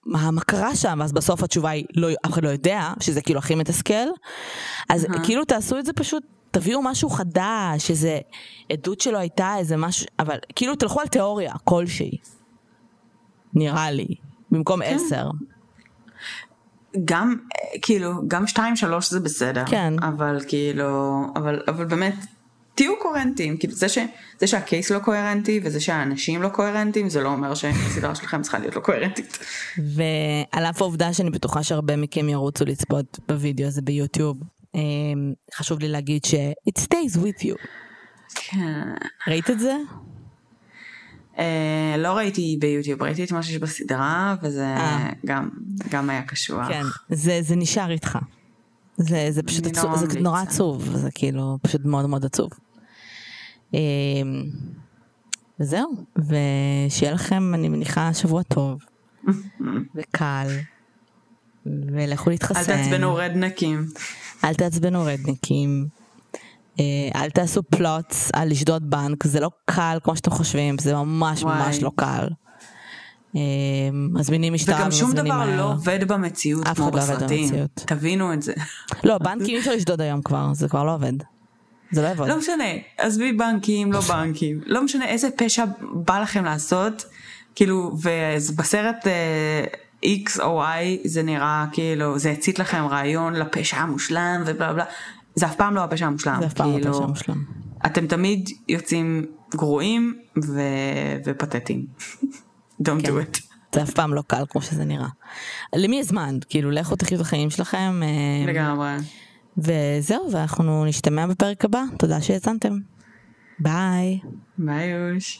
Speaker 1: מה, מה קרה שם? אז בסוף התשובה היא, לא, אף אחד לא יודע, שזה כאילו הכי מתסכל. אז כאילו תעשו את זה פשוט, תביאו משהו חדש, איזה עדות שלו הייתה, איזה משהו, אבל כאילו תלכו על תיאוריה כלשהי. נראה לי, במקום עשר.
Speaker 2: גם כאילו גם שתיים שלוש זה בסדר
Speaker 1: כן.
Speaker 2: אבל כאילו אבל אבל באמת תהיו קוהרנטיים כאילו זה, ש, זה שהקייס לא קוהרנטי וזה שהאנשים לא קוהרנטיים זה לא אומר שהסדרה שלכם צריכה להיות לא קוהרנטית.
Speaker 1: ועל אף העובדה שאני בטוחה שהרבה מכם ירוצו לצפות בווידאו הזה ביוטיוב, חשוב לי להגיד ש- it stays with you.
Speaker 2: כן.
Speaker 1: ראית את זה?
Speaker 2: אה, לא ראיתי ביוטיוב ראיתי את מה שיש בסדרה וזה
Speaker 1: אה.
Speaker 2: גם גם היה קשוח.
Speaker 1: כן. זה, זה נשאר איתך. זה, זה פשוט
Speaker 2: לא
Speaker 1: עצוב, זה
Speaker 2: ממליצה.
Speaker 1: נורא עצוב, זה כאילו פשוט מאוד מאוד עצוב. אמ, וזהו, ושיהיה לכם, אני מניחה, שבוע טוב, וקל, ולכו להתחסן.
Speaker 2: אל תעצבנו רדנקים.
Speaker 1: אל תעצבנו רדניקים. אה, אל תעשו פלוטס על לשדוד בנק, זה לא קל כמו שאתם חושבים, זה ממש
Speaker 2: וואי.
Speaker 1: ממש לא קל. אה, מזמינים משטרה
Speaker 2: וגם שום דבר
Speaker 1: מהר.
Speaker 2: לא עובד במציאות כמו
Speaker 1: לא
Speaker 2: בסרטים.
Speaker 1: במציאות.
Speaker 2: תבינו את זה.
Speaker 1: לא, בנקים אי אפשר לשדוד היום כבר, זה כבר לא עובד. זה לא יעבוד.
Speaker 2: לא משנה, עזבי בנקים, לא בנקים, לא משנה איזה פשע בא לכם לעשות, כאילו, ובסרט X או Y זה נראה כאילו, זה הצית לכם רעיון לפשע המושלם ובלה בלה, זה אף פעם לא הפשע המושלם,
Speaker 1: זה אף פעם לא
Speaker 2: כאילו,
Speaker 1: פשע מושלם.
Speaker 2: אתם תמיד יוצאים גרועים ו... ופתטיים. Don't
Speaker 1: כן.
Speaker 2: do it.
Speaker 1: זה אף פעם לא קל כמו שזה נראה. למי הזמנת? כאילו לכו תחיו את החיים שלכם. אה,
Speaker 2: לגמרי.
Speaker 1: וזהו, ואנחנו נשתמע בפרק הבא. תודה שהאזנתם. ביי.
Speaker 2: ביי יוש.